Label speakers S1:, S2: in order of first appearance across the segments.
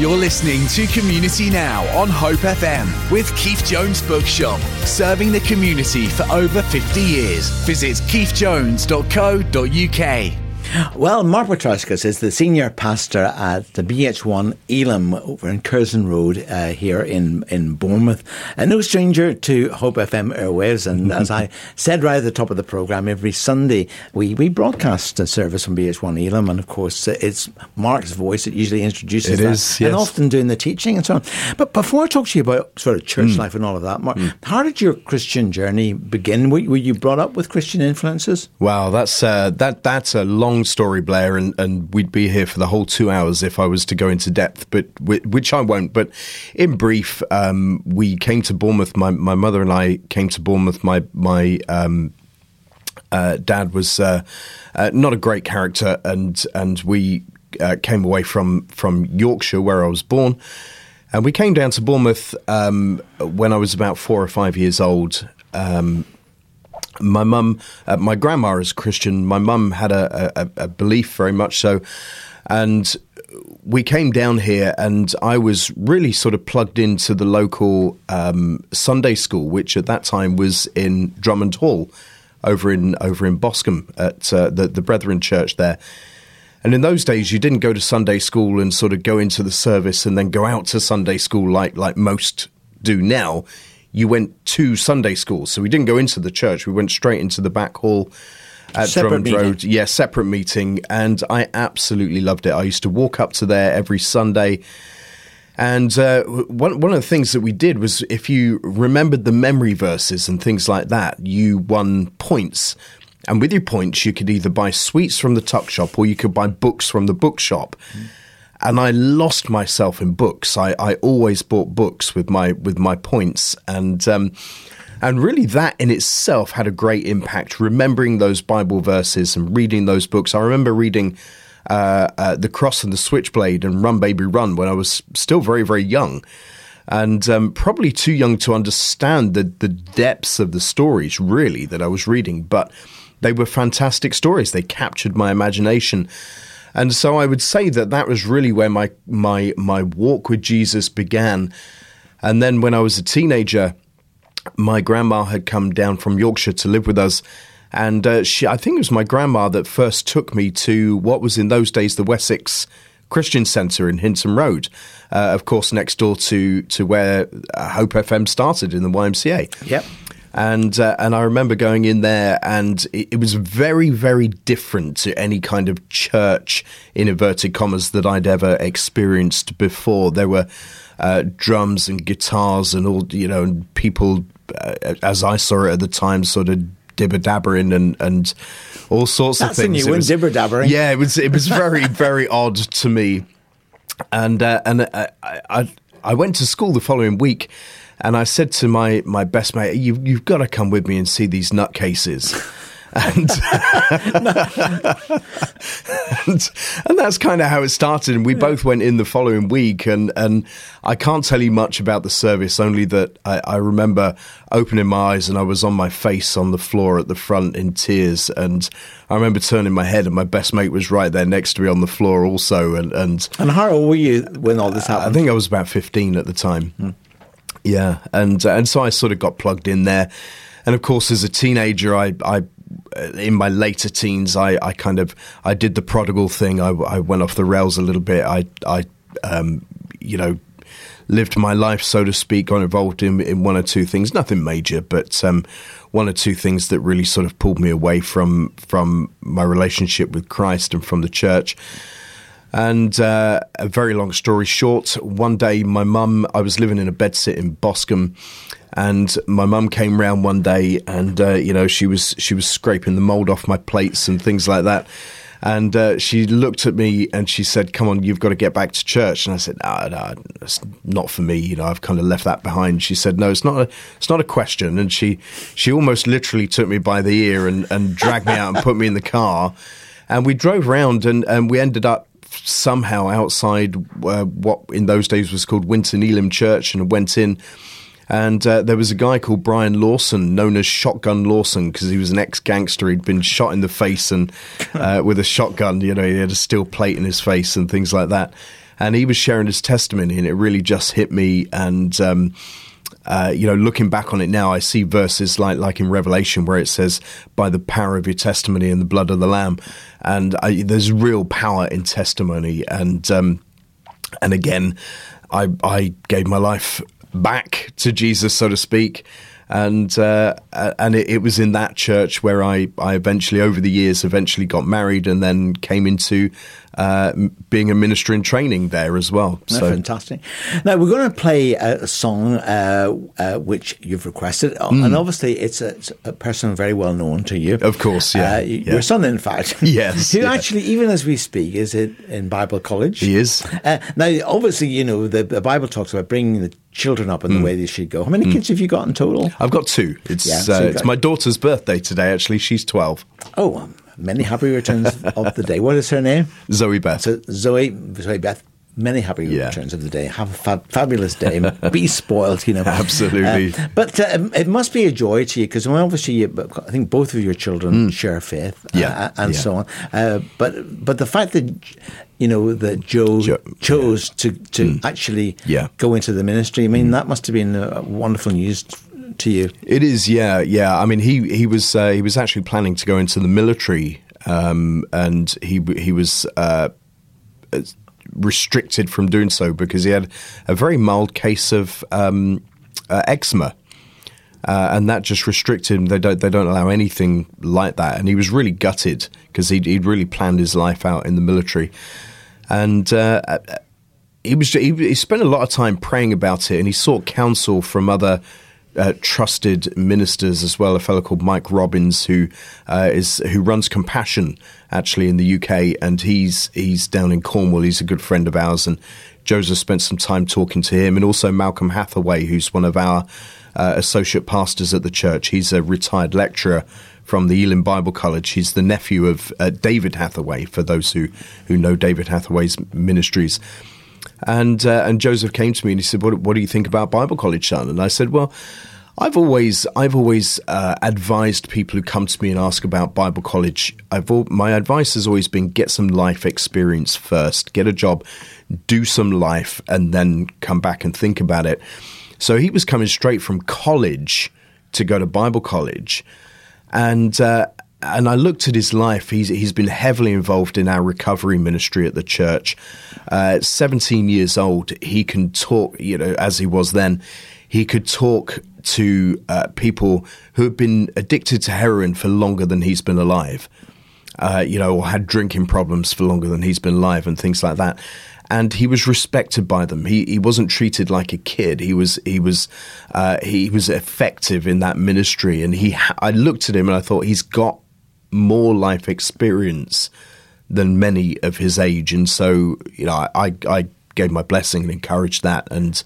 S1: You're listening to Community Now on Hope FM with Keith Jones Bookshop, serving the community for over 50 years. Visit keithjones.co.uk.
S2: Well, Mark Petrakis is the senior pastor at the BH1 Elim over in Curzon Road uh, here in, in Bournemouth. And no stranger to Hope FM airwaves. And as I said right at the top of the programme, every Sunday we, we broadcast a service from BH1 Elim. And of course, it's Mark's voice that usually introduces
S3: It
S2: that.
S3: is, yes.
S2: And often doing the teaching and so on. But before I talk to you about sort of church life and all of that, Mark, how did your Christian journey begin? Were, were you brought up with Christian influences?
S3: Wow, that's uh, that that's a long story, Blair, and, and we'd be here for the whole two hours if I was to go into depth, but which I won't. But in brief, um, we came to Bournemouth. My my mother and I came to Bournemouth. My my um, uh, dad was uh, uh, not a great character, and and we uh, came away from from Yorkshire, where I was born, and we came down to Bournemouth um, when I was about four or five years old. Um, my mum, uh, my grandma is Christian. My mum had a, a, a belief very much so, and we came down here, and I was really sort of plugged into the local um, Sunday school, which at that time was in Drummond Hall, over in over in Boscombe at uh, the the Brethren Church there. And in those days, you didn't go to Sunday school and sort of go into the service and then go out to Sunday school like like most do now. You went to Sunday school, so we didn't go into the church. We went straight into the back hall at
S2: Separate
S3: Drummond
S2: meeting.
S3: Road. Yeah, separate meeting, and I absolutely loved it. I used to walk up to there every Sunday. And uh, one one of the things that we did was, if you remembered the memory verses and things like that, you won points. And with your points, you could either buy sweets from the tuck shop or you could buy books from the bookshop. And I lost myself in books. I, I always bought books with my with my points, and um, and really that in itself had a great impact. Remembering those Bible verses and reading those books. I remember reading uh, uh, the Cross and the Switchblade and Run Baby Run when I was still very very young, and um, probably too young to understand the the depths of the stories really that I was reading, but they were fantastic stories. They captured my imagination. And so I would say that that was really where my my my walk with Jesus began. And then when I was a teenager, my grandma had come down from Yorkshire to live with us, and uh, she I think it was my grandma that first took me to what was in those days the Wessex Christian Centre in Hinton Road, uh, of course next door to to where uh, Hope FM started in the YMCA
S2: Yep.
S3: And uh, and I remember going in there, and it, it was very very different to any kind of church in inverted commas that I'd ever experienced before. There were uh, drums and guitars and all you know, and people uh, as I saw it at the time, sort of dibber dabbering and and all sorts
S2: That's
S3: of
S2: a
S3: things.
S2: new
S3: It
S2: one, dibber-dabbering.
S3: Yeah, it was it was very very odd to me and uh, and I, I I went to school the following week, and I said to my my best mate, "You you've got to come with me and see these nutcases." And, and and that's kind of how it started. And we both went in the following week, and and I can't tell you much about the service, only that I, I remember opening my eyes and I was on my face on the floor at the front in tears, and I remember turning my head, and my best mate was right there next to me on the floor also, and and
S2: And how old were you when all this happened?
S3: I think I was about 15 at the time. Hmm. Yeah, and uh, and so I sort of got plugged in there, and of course, as a teenager, I I uh, in my later teens, I, I kind of I did the prodigal thing. I, I went off the rails a little bit. I I um, you know lived my life, so to speak, got involved in, in one or two things, nothing major, but um, one or two things that really sort of pulled me away from from my relationship with Christ and from the church. And uh, a very long story short, one day my mum, I was living in a bedsit in Boscombe, and my mum came round one day, and uh, you know she was she was scraping the mould off my plates and things like that. And uh, she looked at me and she said, "Come on, you've got to get back to church." And I said, "No, no, it's not for me. You know, I've kind of left that behind." She said, "No, it's not a, it's not a question." And she, she almost literally took me by the ear and, and dragged me out and put me in the car, and we drove around and, and we ended up somehow outside uh, what in those days was called Winton Elim Church, and went in. And uh, there was a guy called Brian Lawson, known as Shotgun Lawson, because he was an ex-gangster. He'd been shot in the face and uh, with a shotgun. You know, he had a steel plate in his face and things like that. and he was sharing his testimony, and it really just hit me. And um, uh, you know, looking back on it now, I see verses like like in Revelation where it says, "By the power of your testimony and the blood of the Lamb," and I, there's real power in testimony. And um, and again, I I gave my life back to Jesus, so to speak. And uh, and it, it, was in that church where I, I eventually, over the years, eventually got married and then came into uh, being a minister in training there as well.
S2: So fantastic. Now we're going to play a, song uh, uh, which you've requested, mm. and obviously it's a, it's a, person very well known to you.
S3: Of course, yeah. Uh,
S2: yeah. Your son, in fact.
S3: Yes.
S2: who
S3: yeah.
S2: actually, even as we speak, is it in Bible college.
S3: He is.
S2: Uh, now, obviously, you know the, the, Bible talks about bringing the children up in mm. the way they should go. How many mm. kids have you got in total?
S3: I've got two. It's yeah, so uh, it's my daughter's birthday today. Actually, she's twelve.
S2: Oh. Um, many happy returns of the day. What is her name?
S3: Zoe Beth.
S2: So Zoe, Zoe Beth. Many happy yeah. returns of the day. Have a fa- fabulous day. Be spoiled, you know.
S3: Absolutely.
S2: Uh, but uh, it must be a joy to you because obviously, you, I think both of your children mm. share faith, uh, yeah, and yeah. so on. Uh, but but the fact that you know that Joe, chose yeah. to to mm. actually
S3: yeah.
S2: go into the ministry. I mean, mm. that must have been wonderful news to you.
S3: It is, yeah, yeah. I mean, he he was uh, he was actually planning to go into the military, um, and he he was. Uh, restricted from doing so because he had a very mild case of um, uh, eczema. Uh, and that just restricted him. They don't they don't allow anything like that. And he was really gutted because he'd, he'd really planned his life out in the military, and uh, he was he, he, spent a lot of time praying about it, and he sought counsel from other uh, trusted ministers as well. A fellow called Mike Robbins, who uh, is who runs Compassion actually in the UK, and he's he's down in Cornwall. He's a good friend of ours, and Joseph spent some time talking to him, and also Malcolm Hathaway, who's one of our uh, associate pastors at the church. He's a retired lecturer from the Elim Bible College. He's the nephew of uh, David Hathaway. For those who who know David Hathaway's ministries. And uh, and Joseph came to me and he said, "What what do you think about Bible college, son?" And I said, "Well." I've always, I've always uh, advised people who come to me and ask about Bible college. All, my advice has always been get some life experience first, get a job, do some life, and then come back and think about it. So he was coming straight from college to go to Bible college, and uh, and I looked at his life. He's he's been heavily involved in our recovery ministry at the church. Uh, Seventeen years old, he can talk. You know, as he was then, he could talk to uh, people who have been addicted to heroin for longer than he's been alive. Uh, you know, or had drinking problems for longer than he's been alive, and things like that. And he was respected by them. He he wasn't treated like a kid. He was he was uh, he was effective in that ministry. And he I looked at him and I thought he's got more life experience than many of his age, and so you know I I gave my blessing and encouraged that, and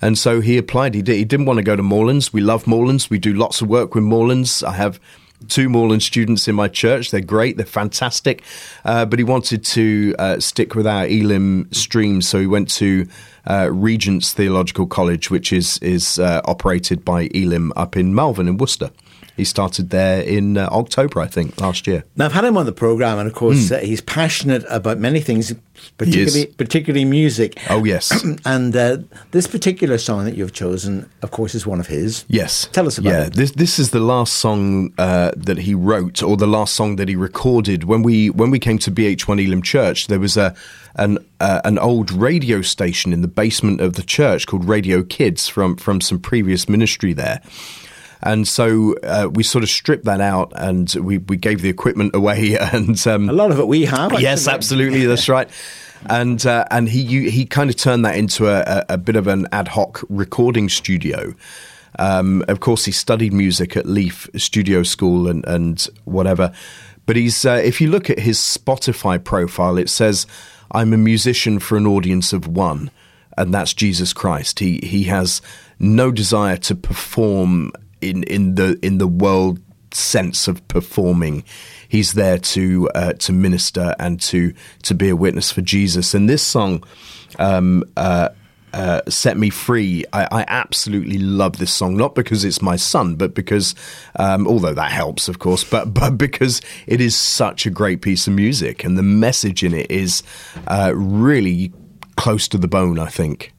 S3: and so he applied. He did. He didn't want to go to Moorlands. We love Moorlands. We do lots of work with Moorlands. I have two Moorland students in my church. They're great. They're fantastic. Uh, but he wanted to uh, stick with our Elim stream, so he went to uh, Regent's Theological College, which is is uh, operated by Elim up in Malvern in Worcester. He started there in uh, October, I think, last year.
S2: Now I've had him on the program, and of course mm. uh, he's passionate about many things, particularly particularly music.
S3: Oh yes,
S2: and uh, this particular song that you've chosen, of course, is one of his.
S3: Yes,
S2: tell us about it.
S3: yeah,
S2: it.
S3: This this is the last song uh, that he wrote, or the last song that he recorded when we when we came to BH1 Elim Church. There was a an uh, an old radio station in the basement of the church called Radio Kids from from some previous ministry there and so uh, we sort of stripped that out and we, we gave the equipment away. And
S2: um, a lot of it we have. Actually.
S3: Yes, absolutely. That's right. And uh, and he he kind of turned that into a, a, bit of an ad hoc recording studio. Um, of course, he studied music at Leaf Studio School and, and whatever. But he's uh, if you look at his Spotify profile, it says, "I'm a musician for an audience of one." and that's Jesus Christ. He he has no desire to perform in in the in the world sense of performing. He's there to uh, to minister and to to be a witness for Jesus. And this song. Um, uh, uh, set me free. I, I, absolutely love this song, not because it's my son, but because, um, although that helps, of course, but but because it is such a great piece of music, and the message in it is uh, really
S4: close to the bone, I think.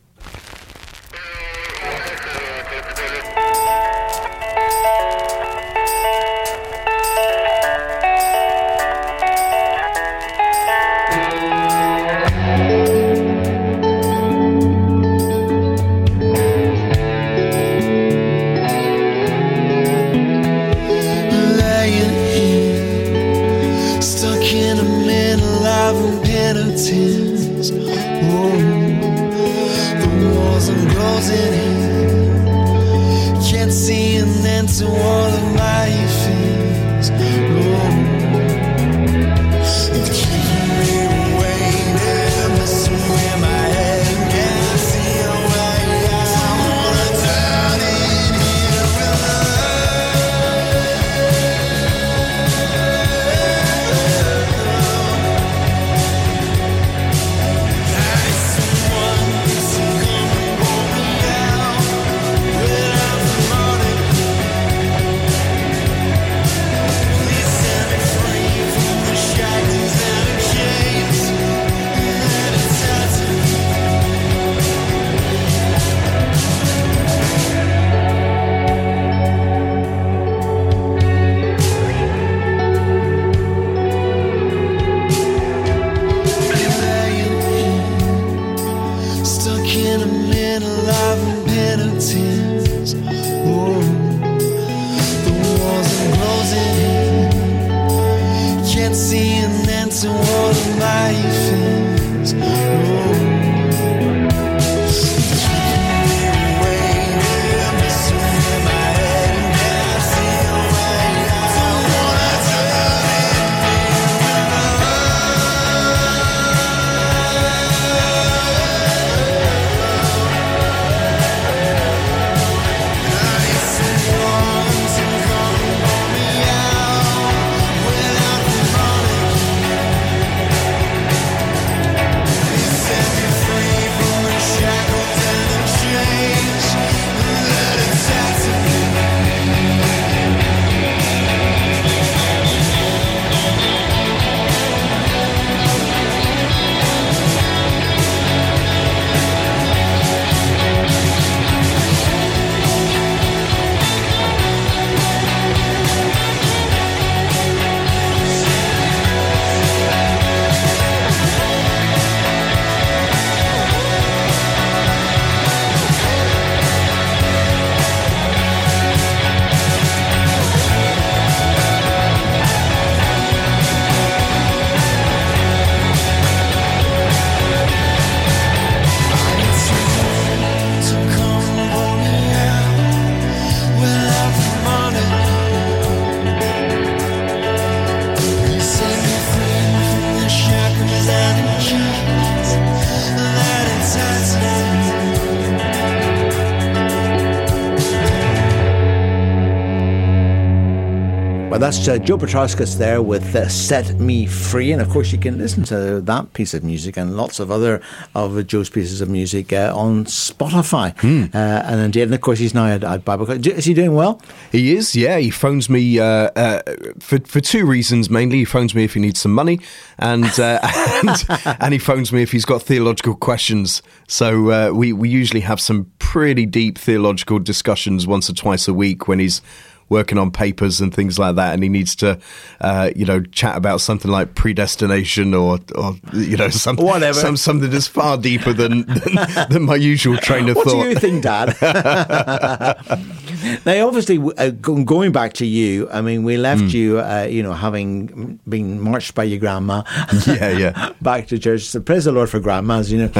S2: That's uh, Joe Petrakis there with uh, Set Me Free. And of course, you can listen to that piece of music and lots of other of Joe's pieces of music uh, on Spotify. Mm. and indeed, and of course, he's now at, at Bible College. Is he doing well?
S4: He is, yeah. He phones me uh, uh, for, for two reasons mainly. He phones me if he needs some money, and, and, and, he phones me if he's got theological questions. So we, we usually have some pretty deep theological discussions once or twice a week when he's working on papers and things like that, and he needs to, uh, you know, chat about something like predestination or, or you know, some,
S2: Whatever.
S4: Some, something that's far deeper than, than, than my usual train of
S2: what
S4: thought.
S2: What do you think, Dad? now, obviously, uh, going back to you, I mean, we left mm. you, uh, you know, having been marched by your grandma.
S4: yeah, yeah.
S2: back to church. So praise the Lord for grandmas, you know,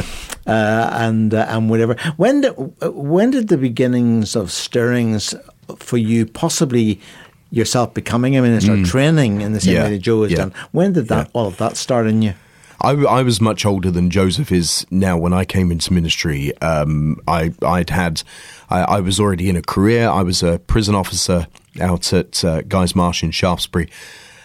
S2: uh, and uh, and whatever. When did when did the beginnings of stirrings for you possibly yourself becoming a minister, mm. training in the same
S4: yeah.
S2: way that Joe has
S4: yeah.
S2: done. When did that all of that start in you?
S4: I, I, was much older than Joseph is now. When I came into ministry, um, I, would had, I, I, was already in a career. I was a prison officer out at uh, Guy's Marsh in Shaftesbury,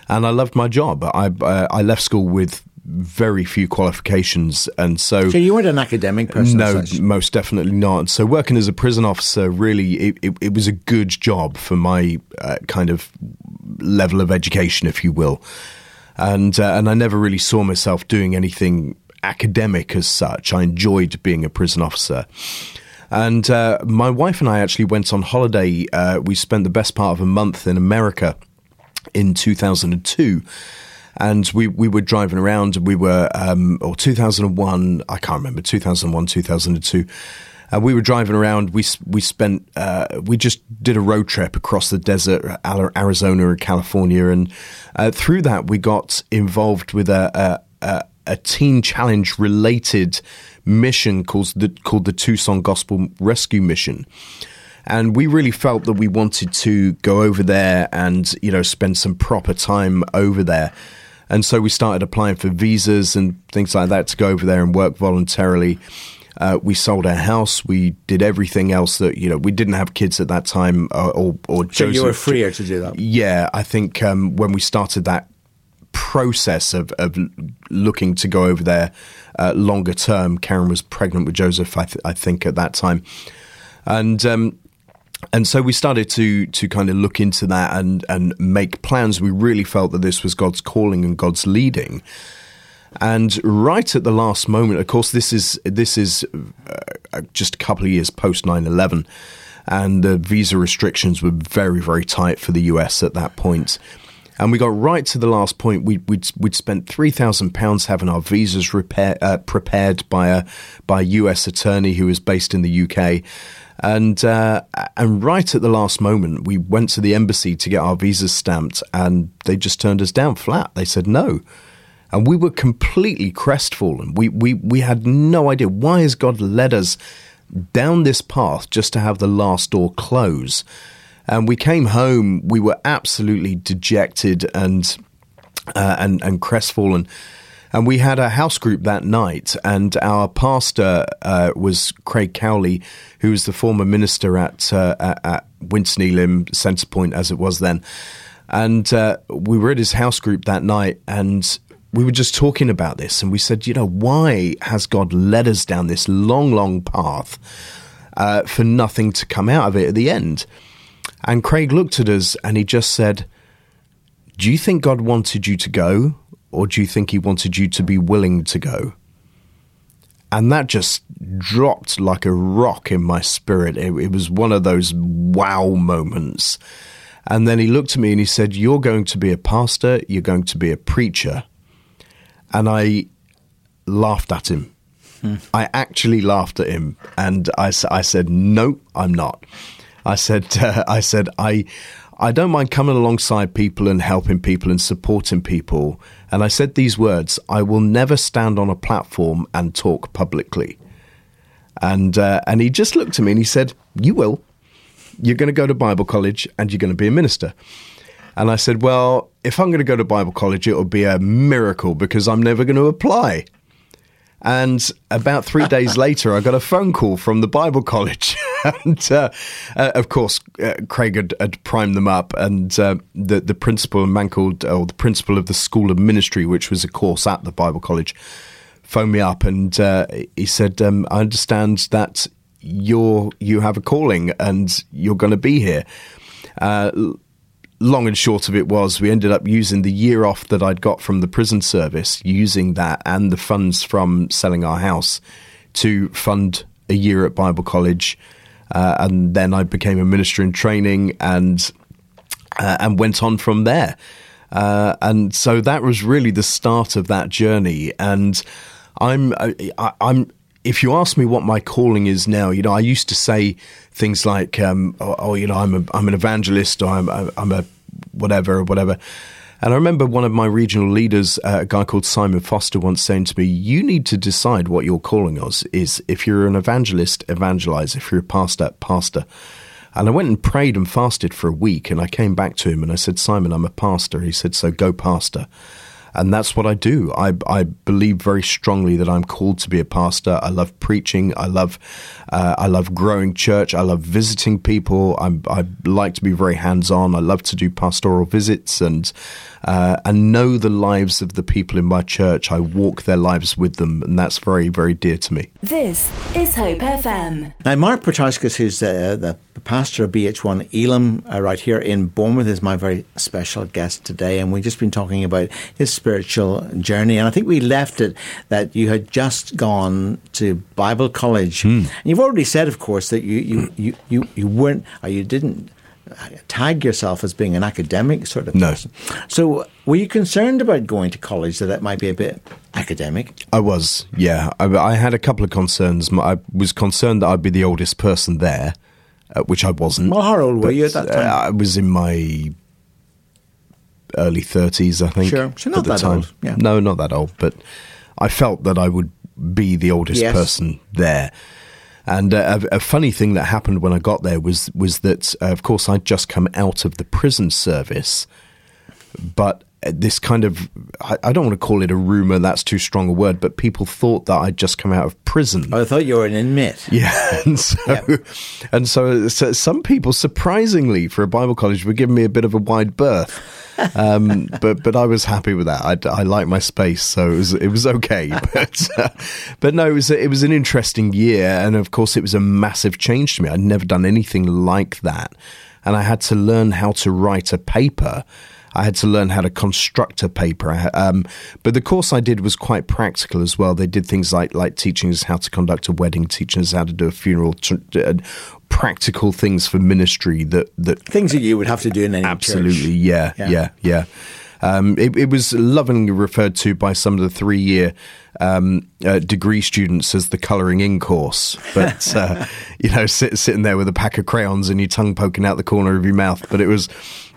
S4: and I loved my job. I, uh, I left school with very few qualifications, and so
S2: so you weren't an academic person.
S4: No, most definitely not. So working as a prison officer really it, it, it was a good job for my uh, kind of level of education, if you will, and uh, and I never really saw myself doing anything
S3: academic as such. I enjoyed being a prison officer. And uh, my wife and I actually went on holiday. Uh, we spent the best part of a month in America in 2002 and we, we were driving around we were um, or 2001 i can't remember 2001 2002 uh, we were driving around we we spent uh, we just did a road trip across the desert arizona and california and uh, through that we got involved with a, a, a teen challenge related mission called the, called the Tucson Gospel Rescue Mission. And we really felt that we wanted to go over there and, you know, spend some proper time over there. And so we started applying for visas and things like that to go over there and work voluntarily. Uh, we sold our house. We did everything else that you know. We didn't have kids at that time, uh, or or
S2: so Joseph, you were freer to do that.
S3: Yeah, I think um, when we started that process of, of looking to go over there uh, longer term. Karen was pregnant with Joseph, I, th- I think, at that time, and um, and so we started to to kind of look into that and and make plans. We really felt that this was God's calling and God's leading. And right at the last moment, of course, this is this is uh, just a couple of years post 9-11, and the visa restrictions were very very tight for the US at that point. And we got right to the last point. We, would we'd spent three thousand pounds having our visas repair, uh, prepared by a by a US attorney who was based in the UK. And uh, and right at the last moment, we went to the embassy to get our visas stamped, and they just turned us down flat. They said no, and we were completely crestfallen. We we we had no idea why has God led us down this path just to have the last door close. And we came home, we were absolutely dejected and uh, and and crestfallen. And we had a house group that night, and our pastor uh, was Craig Cowley, who was the former minister at uh, at Winton Elim Centrepoint, as it was then. And uh, we were at his house group that night, and we were just talking about this, and we said, you know, why has God led us down this long, long path uh, for nothing to come out of it at the end? And Craig looked at us and he just said, Do you think God wanted you to go, or do you think he wanted you to be willing to go? And that just dropped like a rock in my spirit. It, it was one of those wow moments. And then he looked at me and he said, You're going to be a pastor, you're going to be a preacher. And I laughed at him. Hmm. I actually laughed at him. And I, I said, No, I'm not. I said, uh, I said, I, I don't mind coming alongside people and helping people and supporting people. And I said these words: I will never stand on a platform and talk publicly. And uh, and he just looked at me and he said, "You will. You're going to go to Bible college and you're going to be a minister." And I said, "Well, if I'm going to go to Bible college, it will be a miracle because I'm never going to apply." And about three days later, I got a phone call from the Bible College. And uh, uh, of course, uh, Craig had, had, primed them up. And uh, the, the principal, man called, or the principal of the School of Ministry, which was a course at the Bible College, phoned me up and uh, he said, um, I understand that you're, you have a calling and you're going to be here uh, long and short of it was we ended up using the year off that I'd got from the prison service, using that and the funds from selling our house to fund a year at Bible college. Uh, and then I became a minister in training and uh, and went on from there. Uh, and so that was really the start of that journey. And I'm I, I'm if you ask me what my calling is now, you know, I used to say things like, um, oh, oh, you know, I'm a, I'm an evangelist or I'm, I'm a whatever or whatever. And I remember one of my regional leaders, uh, a guy called Simon Foster, once saying to me, You need to decide what your calling us is. If you're an evangelist, evangelize. If you're a pastor, pastor. And I went and prayed and fasted for a week. And I came back to him and I said, Simon, I'm a pastor. He said, So go, pastor and that's what I do. I, I believe very strongly that I'm called to be a pastor. I love preaching. I love uh, I love growing church. I love visiting people. I'm, I like to be very hands on. I love to do pastoral visits and uh, and know the lives of the people in my church. I walk their lives with them, and that's very very dear to me.
S5: This is Hope FM.
S2: Now, Mark Petrakis, who's uh, the pastor of BH1 Elim, uh, right here in Bournemouth, is my very special guest today. And we've just been talking about his spiritual journey. And I think we left it that you had just gone to Bible college. And you've already said, of course, that you, you, you, you, you weren't, or you didn't tag yourself as being an academic sort of
S3: No.
S2: person. So were you concerned about going to college that that might be a bit academic?
S3: I was, yeah. I, I had a couple of concerns. I was concerned that I'd be the oldest person there, uh, which I wasn't.
S2: Well, how old were
S3: But,
S2: you at that
S3: uh,
S2: time?
S3: I was in my early 30s, I think.
S2: Sure. So not that
S3: time.
S2: old, yeah.
S3: No, not that old. But I felt that I would be the oldest
S2: Yes.
S3: person there. And uh, a, a funny thing that happened when I got there was was that, uh, of course, I'd just come out of the prison service, but this kind of I, I don't want to call it a rumor that's too strong a word but people thought that i'd just come out of prison
S2: I thought you were an inmate.
S3: yeah and so and so, so some people surprisingly for a bible college were giving me a bit of a wide berth um, but but I was happy with that. I, I like my space, so it was it was okay. But uh, but no, it was it was an interesting year, and of course it was a massive change to me. I'd never done anything like that, and I had to learn how to write a paper. I had to learn how to construct a paper. Um, but the course I did was quite practical as well. They did things like like teaching us how to conduct a wedding, teaching us how to do a funeral, tr- uh, practical things for ministry that that
S2: Things that you would have to do in any
S3: Absolutely,
S2: church.
S3: yeah,
S2: Yeah.
S3: yeah, yeah. Um, it, it was lovingly referred to by some of the three-year um, uh, degree students as the colouring in course. But uh, you know, sit, sitting there with a pack of crayons and your tongue poking out the corner of your mouth. But it was,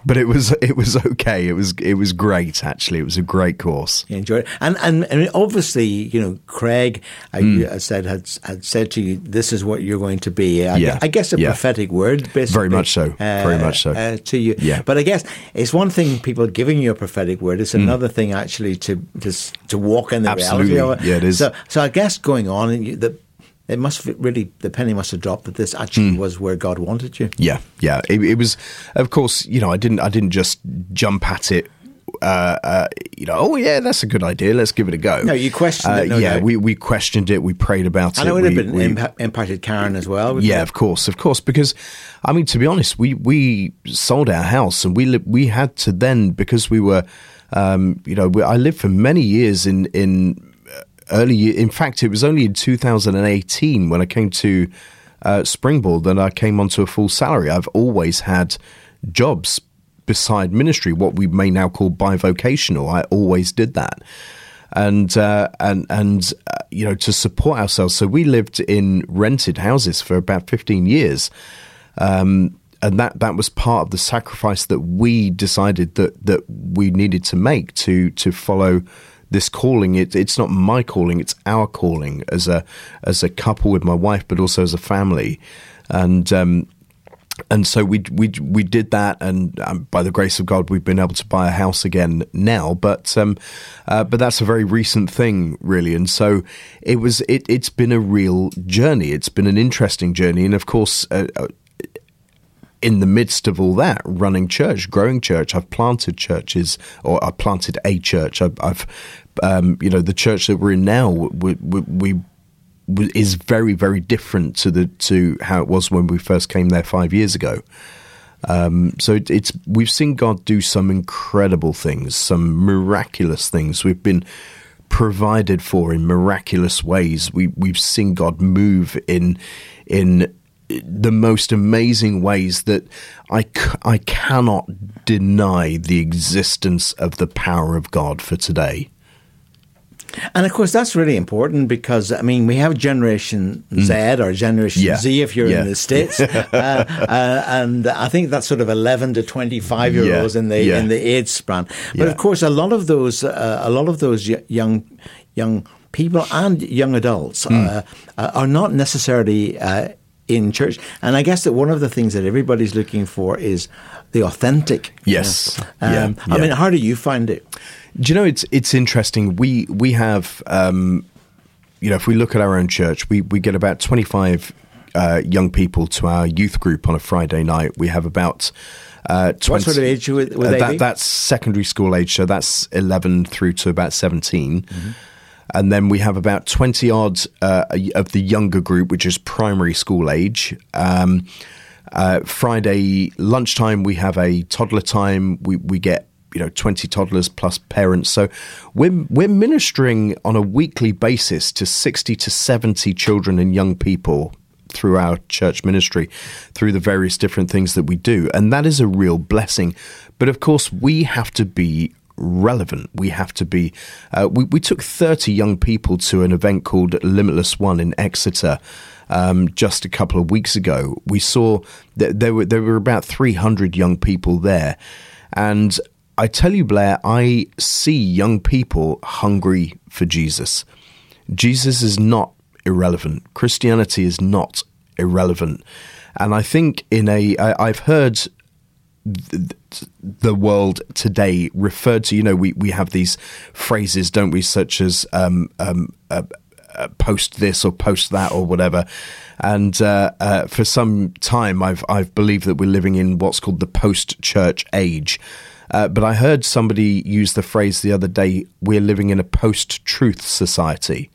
S3: but it was, it was okay. It was, it was great. Actually, it was a great course.
S2: You enjoyed it, and and, and obviously, you know, Craig, uh,
S3: Hmm.
S2: you had said had, had said to you, "This is what you're going to be." I,
S3: Yeah.
S2: I guess a
S3: Yeah.
S2: prophetic word, basically.
S3: Very much so. Very much so.
S2: uh, to you.
S3: Yeah.
S2: But I guess it's one thing people giving you a prophetic word. It's another thing actually to to to walk in the
S3: Hmm. Absolutely.
S2: reality of it.
S3: Yeah, it is.
S2: So so I guess going on, and you, the it must have really the penny must have dropped that this actually
S3: Hmm.
S2: was where God wanted you.
S3: Yeah, yeah. It, it was, of course, you know, I didn't, I didn't just jump at it. Uh, uh, you know, oh yeah, that's a good idea. Let's give it a go.
S2: No, you questioned
S3: Uh,
S2: it, no
S3: yeah,
S2: doubt.
S3: we we questioned it. We prayed about it.
S2: And
S3: it.
S2: it would have been
S3: we-
S2: impa- impacted Karen as well.
S3: yeah,
S2: it?
S3: of course, of course. Because, I mean, to be honest, we we sold our house and we li- we had to then because we were, um, you know, we, I lived for many years in in early. In fact, it was only in 2018 when I came to uh, Springboard that I came onto a full salary. I've always had jobs beside ministry, what we may now call bivocational. I always did that and uh, and and uh, you know to support ourselves. So we lived in rented houses for about fifteen years, um, and that that was part of the sacrifice that we decided that that we needed to make to to follow this calling. It, it's not my calling; it's our calling as a as a couple with my wife, but also as a family, and. Um, and so we we we did that, and um, by the grace of God, we've been able to buy a house again now. But um, uh, but that's a very recent thing, really. And so it was. It, it's been a real journey. It's been an interesting journey, and of course. Uh, uh, in the midst of all that, running church, growing church, I've planted churches, or I planted a church. I've, I've um, you know, the church that we're in now, we, we, we is very very different to the to how it was when we first came there five years ago. Um, so it, it's we've seen God do some incredible things, some miraculous things. We've been provided for in miraculous ways. We we've seen God move in in the most amazing ways that I, cannot deny the existence of the power of God for today.
S2: And of course, that's really important because I mean, we have Generation Z or Generation
S3: Mm. Yeah.
S2: Z if you're
S3: Yeah.
S2: in the states, uh, uh, and I think that's sort of 11 to 25 year
S3: Yeah.
S2: olds in the
S3: Yeah.
S2: in the age span. But
S3: Yeah.
S2: of course, a lot of those uh, a lot of those y- young young people and young adults uh, are not necessarily. Uh, in church, and I guess that one of the things that everybody's looking for is the authentic. you
S3: Yes.
S2: know.
S3: Yeah.
S2: Um, I
S3: Yeah.
S2: mean, how do you find it?
S3: Do you know it's it's interesting? We we have um, you know if we look at our own church, we we get about twenty five uh, young people to our youth group on a Friday night. We have about uh, 20,
S2: What sort of age would, would
S3: uh,
S2: they
S3: that? That's secondary school age, so that's eleven through to about 17
S2: Mm-hmm.
S3: And then we have about 20 odd uh, of the younger group, which is primary school age. Um, Uh, Friday lunchtime, we have a toddler time. We we get you know 20 toddlers plus parents. So we're we're ministering on a weekly basis to 60 to 70 children and young people through our church ministry through the various different things that we do. And that is a real blessing. But of course we have to be relevant. We have to be uh, we, we took 30 young people to an event called limitless one in exeter um, just a couple of weeks ago. We saw that there were there were about 300 young people there. And I tell you, Blair, I see young people hungry for Jesus. Jesus is not irrelevant. Christianity is not irrelevant. And I think in a, I, I've heard the world today referred to, you know, we, we have these phrases, don't we, such as um, um, uh, uh, post this or post that or whatever. And uh, uh, for some time, I've I've believed that we're living in what's called the post church age. Uh, but I heard somebody use the phrase the other day we're living in a post truth society.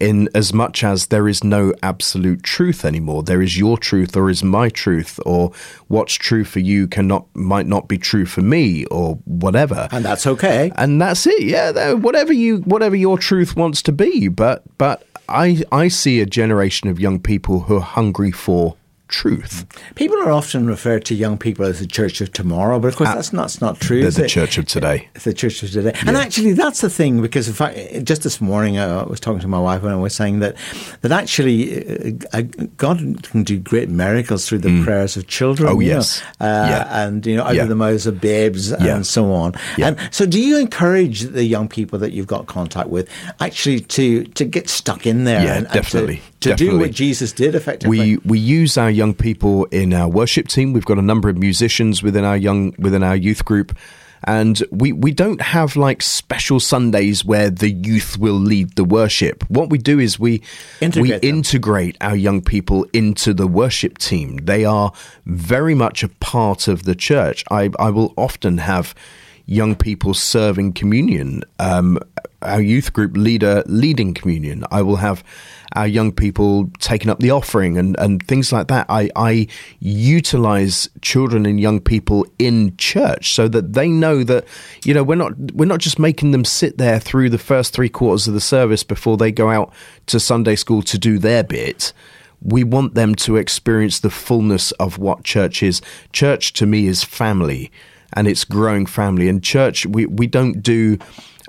S3: In as much as there is no absolute truth anymore, there is your truth or is my truth, or what's true for you cannot might not be true for me, or whatever.
S2: And that's okay.
S3: And that's it. Yeah, whatever you whatever your truth wants to be. But but I I see a generation of young people who are hungry for truth.
S2: People are often referred to young people as the church of tomorrow, but of course uh, that's not, that's not true.
S3: They're the it? church of today.
S2: It's the church of today. Yeah. And actually, that's the thing, because in fact, just this morning uh, I was talking to my wife and I was saying that, that actually uh, uh God can do great miracles through the mm. prayers of children.
S3: Oh, yes.
S2: Know, uh, yeah. And, you know, out yeah. of the mouths of babes and so on. And so do you encourage the young people that you've got contact with actually to, to get stuck in there?
S3: Yeah, and, definitely.
S2: And to, to
S3: definitely.
S2: do what Jesus did effectively?
S3: We, we use our young people in our worship team. We've got a number of musicians within our young within our youth group. And we, we don't have like special Sundays where the youth will lead the worship. What we do is we integrate we them. integrate our young people into the worship team. They are very much a part of the church. I, I will often have young people serving communion, um, our youth group leader leading communion. I will have our young people taking up the offering and, and things like that. I, I utilize children and young people in church so that they know that, you know, we're not, we're not just making them sit there through the first three quarters of the service before they go out to Sunday school to do their bit we want them to experience the fullness of what church is. Church to me is family and it's growing family. And church, we, we don't do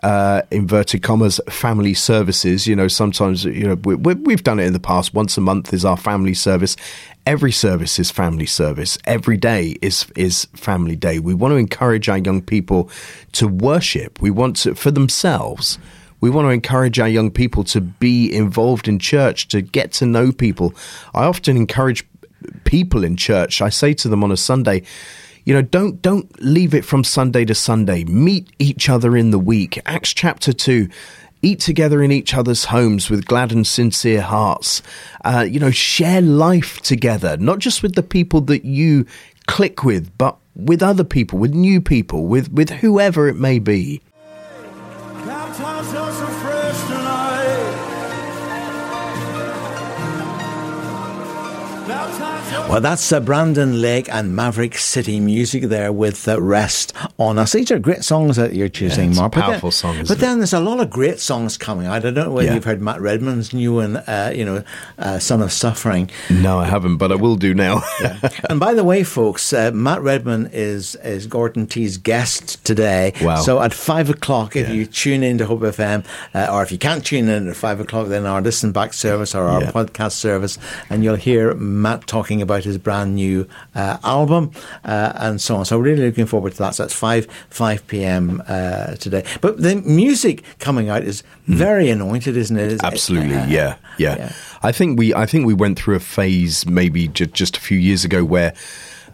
S3: uh, inverted commas family services. You know, sometimes you know we, we, have done it in the past. Once a month is our family service. Every service is family service. Every day is is family day. We want to encourage our young people to worship. We want to for themselves. We want to encourage our young people to be involved in church, to get to know people. I often encourage people in church. I say to them on a Sunday, you know, don't don't leave it from Sunday to Sunday. Meet each other in the week. Acts chapter two. Eat together in each other's homes with glad and sincere hearts. Uh, you know, share life together, not just with the people that you click with, but with other people, with new people, with, with whoever it may be.
S2: Well, that's uh, Brandon Lake and Maverick City music there with uh, Rest on Us. These are great songs that you're choosing,
S3: yeah,
S2: Mark.
S3: Powerful songs.
S2: But then there's a lot of great songs coming out. I don't know whether yeah. you've heard Matt Redman's new one, uh, you know, uh, Son of Suffering.
S3: No, I haven't, but I will do now.
S2: yeah. And by the way, folks, uh, Matt Redman is, is Gordon T's guest today.
S3: Wow.
S2: So at five o'clock, if you tune in to Hope FM, uh, or if you can't tune in at five o'clock, then our listen back service or our podcast service, and you'll hear Matt talking about his brand new uh, album uh, and so on. So really looking forward to that. So that's five five p.m. Uh, today. But the music coming out is hmm. very mm. anointed, isn't it?
S3: Absolutely, uh, yeah, yeah, yeah. I think we I think we went through a phase maybe j- just a few years ago where.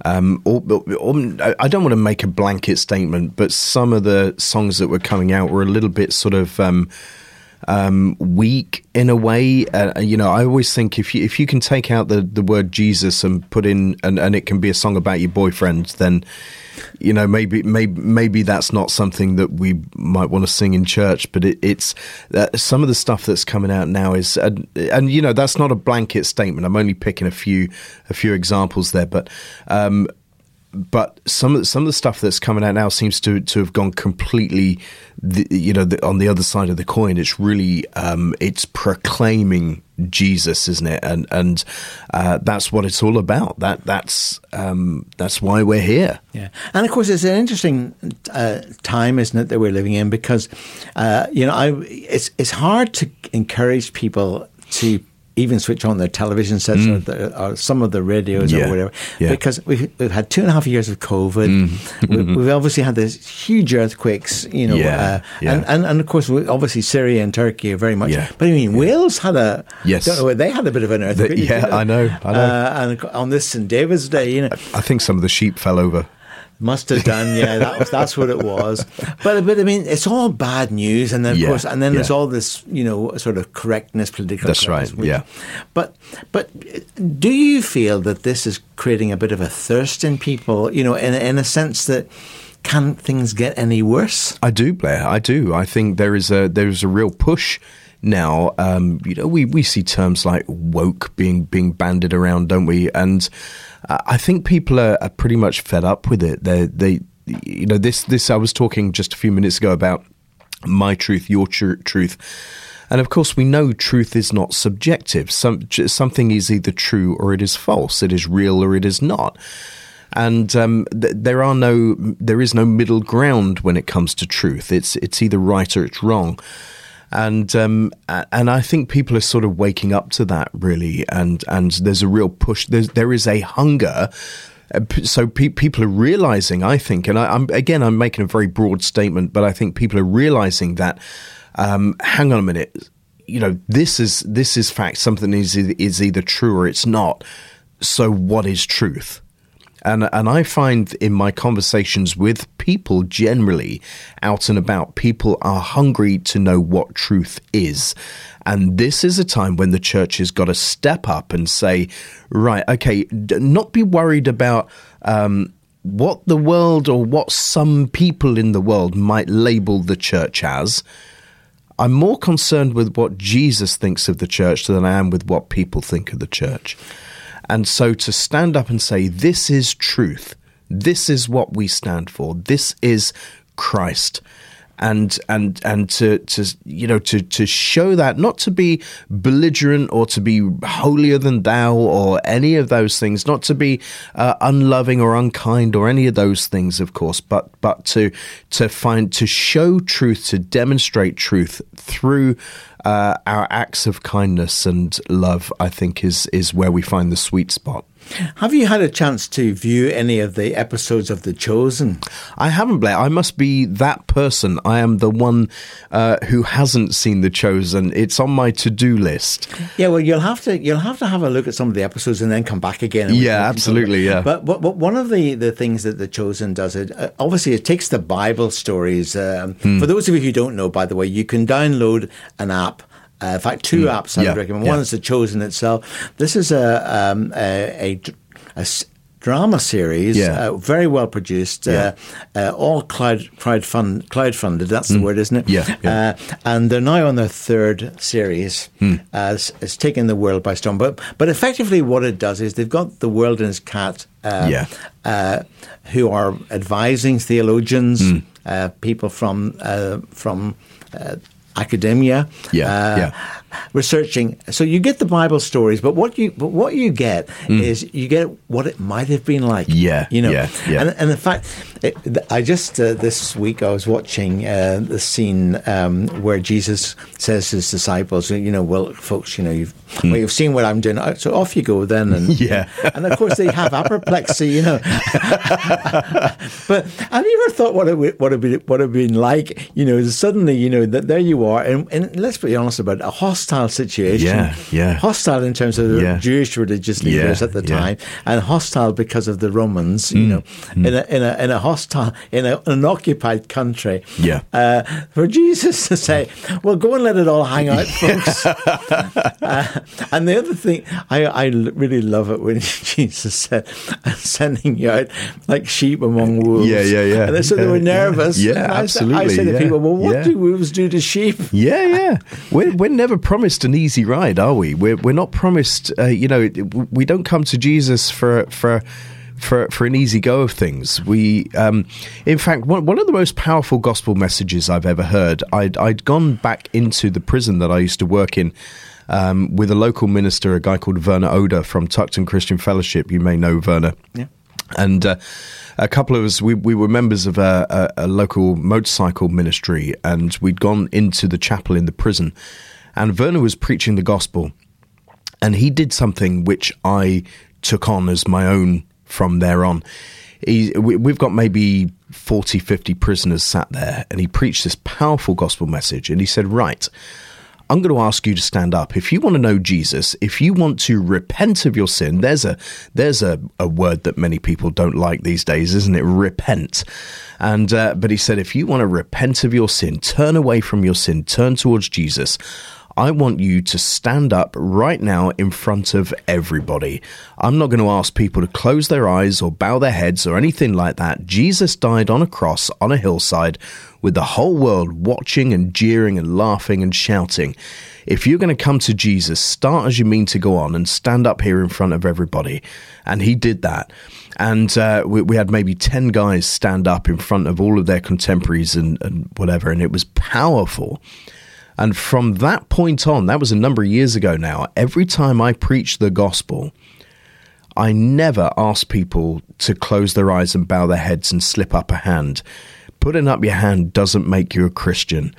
S3: Um, or, or, I don't want to make a blanket statement, but some of the songs that were coming out were a little bit sort of um, um, weak in a way. Uh, you know, I always think if you if you can take out the, the word Jesus and put in and, and it can be a song about your boyfriend, then you know maybe maybe maybe that's not something that we might want to sing in church. But it, it's uh, some of the stuff that's coming out now is and, and you know that's not a blanket statement. I'm only picking a few a few examples there, but. Um, but some of some of the stuff that's coming out now seems to to have gone completely, the, you know, the, on the other side of the coin. It's really um, it's proclaiming Jesus, isn't it? And and uh, that's what it's all about. That that's um, that's why we're here.
S2: Yeah, and of course it's an interesting uh, time, isn't it, that we're living in? Because uh, you know, I it's it's hard to encourage people to even switch on their television sets mm. or, the, or, some of the radios yeah. or whatever. Yeah. Because we've, we've, had two and a half years of COVID. Mm. we, have obviously had these huge earthquakes, you know, yeah. Uh, and, and, and of course, obviously Syria and Turkey are very much. But I mean, Wales had a
S3: yes, don't
S2: know, they had a bit of an earthquake.
S3: The, yeah,
S2: you know?
S3: I know, I know. Uh,
S2: and on this St David's Day, you know,
S3: I think some of the sheep fell over.
S2: Must have done, yeah. That that's what it was. But but I mean, it's all bad news, and then of yeah, course, and then yeah. there's all this, you know, sort of correctness, political.
S3: That's right. Yeah.
S2: But but do you feel that this is creating a bit of a thirst in people? You know, in in a sense that can things get any worse?
S3: I do, Blair. I do. I think there is a there is a real push now. Um, you know, we, we see terms like woke being being banded around, don't we? And I think people are, are pretty much fed up with it. They, they, you know, this, this. I was talking just a few minutes ago about my truth, your tr- truth. And of course, we know truth is not subjective. Some, something is either true or it is false. It is real or it is not. And um, th- there are no, there is no middle ground when it comes to truth. It's it's either right or it's wrong and um, and I think people are sort of waking up to that really, and and there's a real push. There's there is a hunger. Uh, so pe- people are realizing, I think, and I, am again, I'm making a very broad statement, but I think people are realizing that. Um, hang on a minute, you know, this is this is fact. Something is is either true or it's not. So, what is truth? And, and I find in my conversations with people generally out and about, people are hungry to know what truth is. And this is a time when the church has got to step up and say, right, okay, not be worried about um, what the world or what some people in the world might label the church as. I'm more concerned with what Jesus thinks of the church than I am with what people think of the church. And so to stand up and say, this is truth, this is what we stand for, this is Christ. And and and to to you know to to show that not to be belligerent or to be holier than thou or any of those things, not to be uh, unloving or unkind or any of those things, of course, but but to to find to show truth, to demonstrate truth through uh, our acts of kindness and love, I think, is is where we find the sweet spot.
S2: Have you had a chance to view any of the episodes of The Chosen?
S3: I haven't, Blair. I must be that person. I am the one uh, who hasn't seen The Chosen. It's on my to-do list.
S2: Yeah, well, you'll have to you'll have to have a look at some of the episodes and then come back again.
S3: Yeah, absolutely. Yeah.
S2: But, but, but one of the, the things that The Chosen does, it uh, obviously it takes the Bible stories. Um, hmm. For those of you who don't know, by the way, you can download an app uh, in fact, two mm. apps I yeah. would recommend. One yeah. is the Chosen itself. This is a, um, a, a, a drama series, yeah. uh, very well produced, yeah. uh, uh, all cloud crowd fund cloud funded. That's mm. the word, isn't it?
S3: Yeah. yeah.
S2: Uh, and they're now on their third series. Mm. it's, it's taken the world by storm. But but effectively, what it does is they've got the world and its cat. Uh, yeah. Uh, who are advising theologians, mm. people from from academia,
S3: yeah, uh, yeah.
S2: Researching. So you get the Bible stories, but what you but what you get mm. is you get what it might have been like.
S3: Yeah,
S2: you know.
S3: Yeah, yeah.
S2: And, and in fact, it, I just uh, this week I was watching uh, the scene um, where Jesus says to his disciples, "You know, well, folks, you know, you've mm. well, you've seen what I'm doing, so off you go then." And
S3: yeah,
S2: and of course they have apoplexy, you know. but have you ever thought what it would have been what it been like? You know, suddenly, you know, that there you are, and, and let's be honest about it, a hostile hostile situation.
S3: Yeah, yeah.
S2: Hostile in terms of the
S3: Yeah.
S2: Jewish religious leaders
S3: Yeah,
S2: at the time, and hostile because of the Romans. You know, in a in a in a hostile in a, an occupied country.
S3: Yeah.
S2: Uh, for Jesus to say, "Well, go and let it all hang out, folks." Uh, and the other thing, I I really love it when Jesus said, "I'm sending you out like sheep among wolves."
S3: Yeah, yeah, yeah.
S2: And so they were nervous.
S3: Yeah,
S2: I, said- I
S3: absolutely,
S2: say to people, "Well, what do wolves do to sheep?"
S3: Yeah, yeah. We're, we're never promised an easy ride, are we? We're, we're not promised, uh, you know, we don't come to Jesus for, for, for, for an easy go of things. We, um, in fact, one, one of the most powerful gospel messages I've ever heard, I'd, I'd gone back into the prison that I used to work in. Um, with a local minister, a guy called Werner Oder from Tuckton Christian Fellowship. You may know Werner.
S2: Yeah.
S3: And uh, a couple of us, we, we were members of a, a, a local motorcycle ministry, and we'd gone into the chapel in the prison. And Werner was preaching the gospel, and he did something which I took on as my own from there on. He, we, we've got maybe 40, 50 prisoners sat there, and he preached this powerful gospel message. And he said, Right, I'm going to ask you to stand up. If you want to know Jesus, if you want to repent of your sin, there's a there's a, a word that many people don't like these days, isn't it? Repent. And uh, but he said, if you want to repent of your sin, turn away from your sin, turn towards Jesus. I want you to stand up right now in front of everybody. I'm not going to ask people to close their eyes or bow their heads or anything like that. Jesus died on a cross on a hillside with the whole world watching and jeering and laughing and shouting. If you're going to come to Jesus, start as you mean to go on and stand up here in front of everybody. And he did that. And uh, we, we had maybe 10 guys stand up in front of all of their contemporaries and, and whatever. And it was powerful. And from that point on, that was a number of years ago now, every time I preached the gospel, I never asked people to close their eyes and bow their heads and slip up a hand. Putting up your hand doesn't make you a Christian.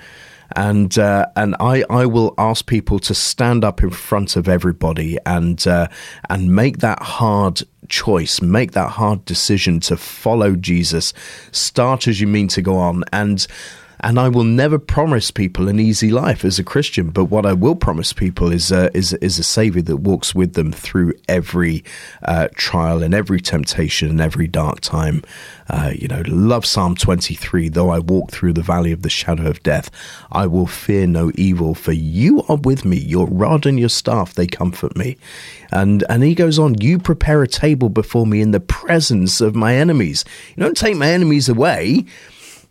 S3: And uh, and I, I will ask people to stand up in front of everybody and uh, and make that hard choice, make that hard decision to follow Jesus. Start as you mean to go on, and and I will never promise people an easy life as a Christian. But what I will promise people is uh, is is a Savior that walks with them through every uh, trial and every temptation and every dark time. Uh, you know, love Psalm twenty three. Though I walk through the valley of the shadow of death, I will fear no evil, for you are with me. Your rod and your staff they comfort me. And and he goes on. You prepare a table before me in the presence of my enemies. You don't take my enemies away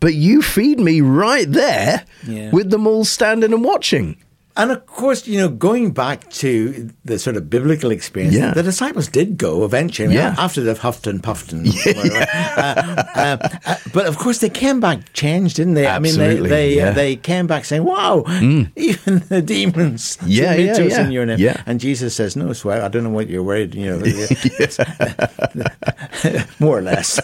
S3: but you feed me right there
S2: Yeah.
S3: with them all standing and watching.
S2: And of course, you know, going back to the sort of biblical experience,
S3: Yeah.
S2: the disciples did go eventually,
S3: Yeah.
S2: after they've huffed and puffed and whatever. Uh, uh, uh, but of course, they came back changed, didn't they? I mean, they they,
S3: yeah.
S2: they came back saying, "Wow, even the demons
S3: Yeah,
S2: submit
S3: yeah,
S2: to us
S3: yeah,
S2: in your name."
S3: yeah.
S2: And Jesus says, "No, swear, I don't know what you're worried, you know, more or less."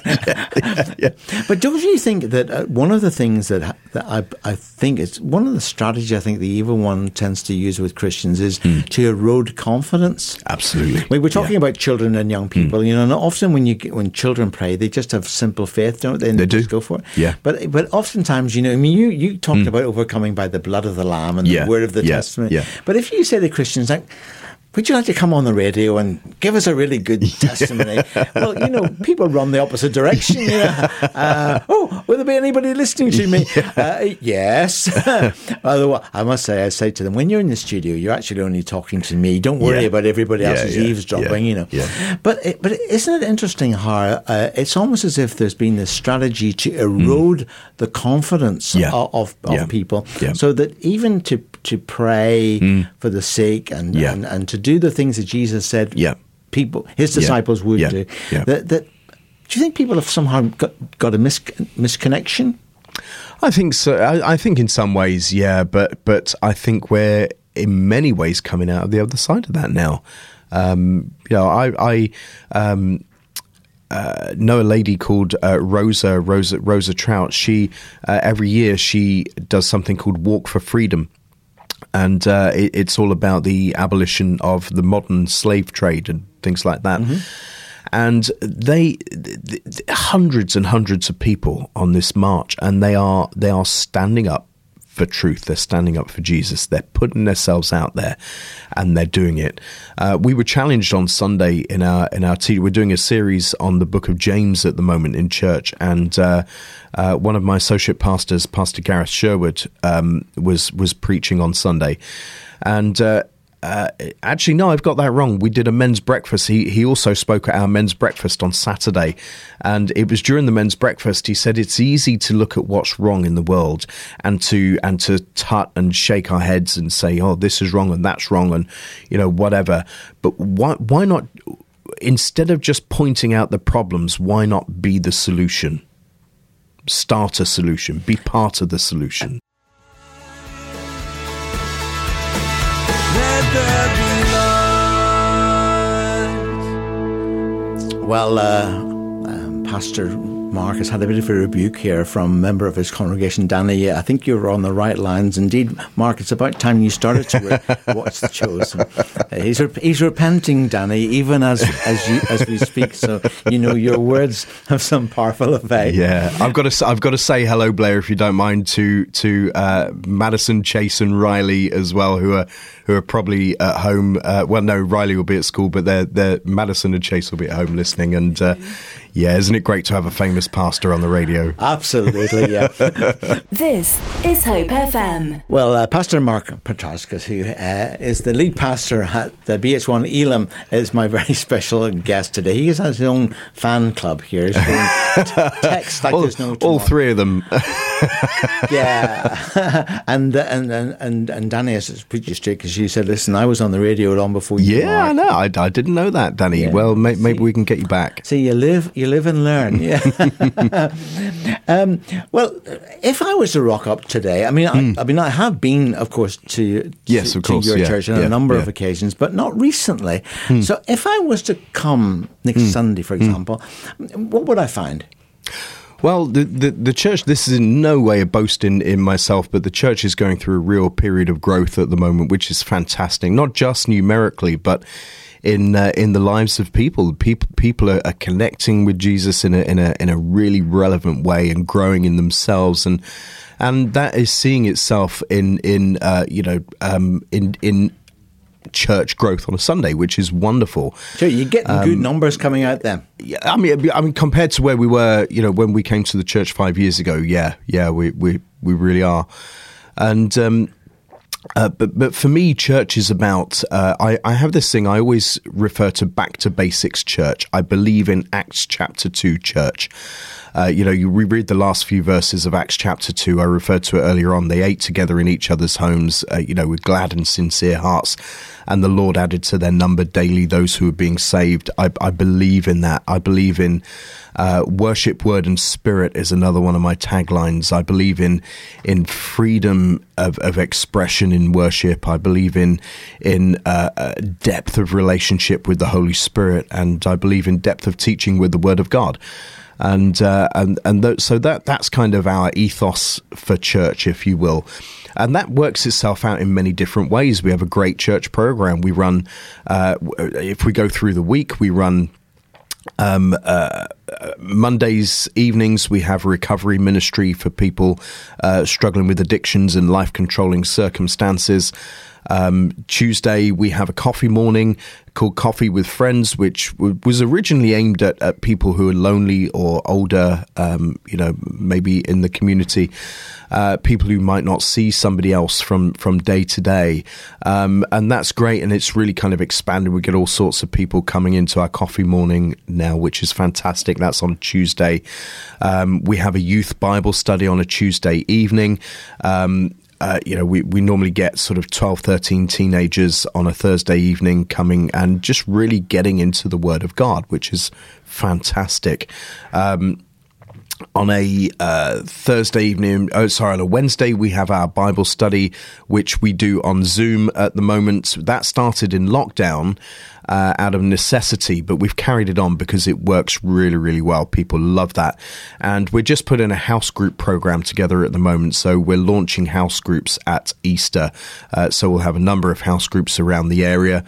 S2: But don't you think that uh, one of the things that that I, I think is one of the strategies I think the evil one tends to use with Christians is hmm. to erode confidence.
S3: Absolutely.
S2: We're talking
S3: Yeah.
S2: about children and young people, hmm. you know, and often when you when children pray, they just have simple faith, don't they? And
S3: They
S2: just
S3: do.
S2: go for it.
S3: Yeah.
S2: But but oftentimes, you know, I mean, you you talked hmm. about overcoming by the blood of the lamb and
S3: Yeah.
S2: the word of the
S3: Yeah.
S2: testimony.
S3: Yeah.
S2: But if you say to Christians like. Would you like to come on the radio and give us a really good testimony? well, you know, people run the opposite direction. You know? uh, oh, will there be anybody listening to me? Uh, yes. Although I must say, I say to them, when you're in the studio, you're actually only talking to me. Don't worry
S3: Yeah.
S2: about everybody
S3: Yeah,
S2: else's
S3: yeah,
S2: eavesdropping. You know. But it, but isn't it interesting how uh, it's almost as if there's been this strategy to erode the confidence
S3: Mm.
S2: Of of, people,
S3: Yeah.
S2: so that even to to pray for the sick and,
S3: Yeah.
S2: and and to do the things that Jesus said,
S3: Yeah.
S2: people his
S3: Yeah.
S2: disciples would
S3: Yeah.
S2: do.
S3: Yeah.
S2: That that do you think people have somehow got, got a mis- misconnection?
S3: I think so. I, I think in some ways, yeah, but but I think we're in many ways coming out of the other side of that now. Um, you know, I, I um, uh, know a lady called uh, Rosa Rosa Rosa Trout. She uh, every year she does something called Walk for Freedom. And uh, it, it's all about the abolition of the modern slave trade and things like that. And they, th- th- hundreds and hundreds of people on this march, and they are they are standing up for truth. They're standing up for Jesus. They're putting themselves out there, and they're doing it. Uh, we were challenged on Sunday in our in our te- we're doing a series on the Book of James at the moment in church, and uh, uh, one of my associate pastors, Pastor Gareth Sherwood, um, was was preaching on Sunday, and uh, actually, no, I've got that wrong. We did a men's breakfast. He he also spoke at our men's breakfast on Saturday, and it was during the men's breakfast. He said it's easy to look at what's wrong in the world and to and to tut and shake our heads and say, "Oh, this is wrong and that's wrong," and you know whatever. But why why not instead of just pointing out the problems? Why not be the solution? Start a solution. Be part of the solution.
S2: Well, uh, um, Pastor Mark has had a bit of a rebuke here from a member of his congregation, Danny. I think you're on the right lines. Indeed, Mark, it's about time you started to re- watch the shows. Uh, he's, re- he's repenting, Danny, even as as, you, as we speak. So, you know, your words have some powerful effect.
S3: Yeah, I've got to I've got to say hello, Blair, if you don't mind, to to uh, Madison, Chase, and Riley as well, who are who are probably at home. Uh, well, no, Riley will be at school, but they're, they're Madison and Chase will be at home listening. And uh, yeah, isn't it great to have a famous pastor on the radio?
S2: Absolutely, yeah.
S5: this is Hope FM.
S2: Well, uh, Pastor Mark Petrakis, who uh, is the lead pastor at the BH1 Elim, is my very special guest today. He has his own fan club here. He's text like
S3: all,
S2: there's no
S3: all three of them.
S2: yeah, and, and and and and Danny has put you straight because you said, "Listen, I was on the radio long before you."
S3: Yeah, I know. I, I didn't know that, Danny. Yeah. Well, may, maybe we can get you back.
S2: See, you live, you live and learn. Yeah. um, well, if I was to rock up today, I mean, mm. I, I, mean, I have been, of course, to, to
S3: yes, of course,
S2: to your
S3: yeah,
S2: church on
S3: yeah,
S2: a number
S3: yeah.
S2: of occasions, but not recently. Mm. So, if I was to come next
S3: Mm.
S2: Sunday, for example, what would I find?
S3: Well, the, the, the church. This is in no way a boast in, in myself, but the church is going through a real period of growth at the moment, which is fantastic. Not just numerically, but in uh, in the lives of people. People people are, are, connecting with Jesus in a in a in a really relevant way and growing in themselves and. And that is seeing itself in in uh, you know um, in in church growth on a Sunday, which is wonderful.
S2: So you're getting um, good numbers coming out there.
S3: Yeah, I mean, I mean, compared to where we were, you know, when we came to the church five years ago, yeah, yeah, we we we really are, and. Um, uh, but but for me, church is about. Uh, I I have this thing. I always refer to back to basics church. I believe in Acts chapter two church. Uh, you know, you reread the last few verses of Acts chapter 2. I referred to it earlier on. They ate together in each other's homes, uh, you know, with glad and sincere hearts. And the Lord added to their number daily those who were being saved. I, I believe in that. I believe in uh, worship, word, and spirit is another one of my taglines. I believe in in freedom of, of expression in worship. I believe in in uh, depth of relationship with the Holy Spirit, and I believe in depth of teaching with the Word of God and uh, and and th- so that that's kind of our ethos for church, if you will. And that works itself out in many different ways. We have a great church program. We run, uh, if we go through the week, we run um, uh, Mondays evenings we have recovery ministry for people uh, struggling with addictions and life controlling circumstances. Um, Tuesday, we have a coffee morning called Coffee with Friends, which w- was originally aimed at, at, people who are lonely or older, um, you know, maybe in the community, uh, people who might not see somebody else from, from day to day. Um, and that's great. And it's really kind of expanded. We get all sorts of people coming into our coffee morning now, which is fantastic. That's on Tuesday. Um, we have a youth Bible study on a Tuesday evening. Um, uh, you know, we, we normally get sort of 12, 13 teenagers on a Thursday evening coming and just really getting into the Word of God, which is fantastic. Um, on a uh, Thursday evening, oh, sorry, on a Wednesday, we have our Bible study, which we do on Zoom at the moment. That started in lockdown uh, out of necessity, but we've carried it on because it works really, really well. People love that. And we're just putting a house group program together at the moment. So we're launching house groups at Easter. Uh, so we'll have a number of house groups around the area.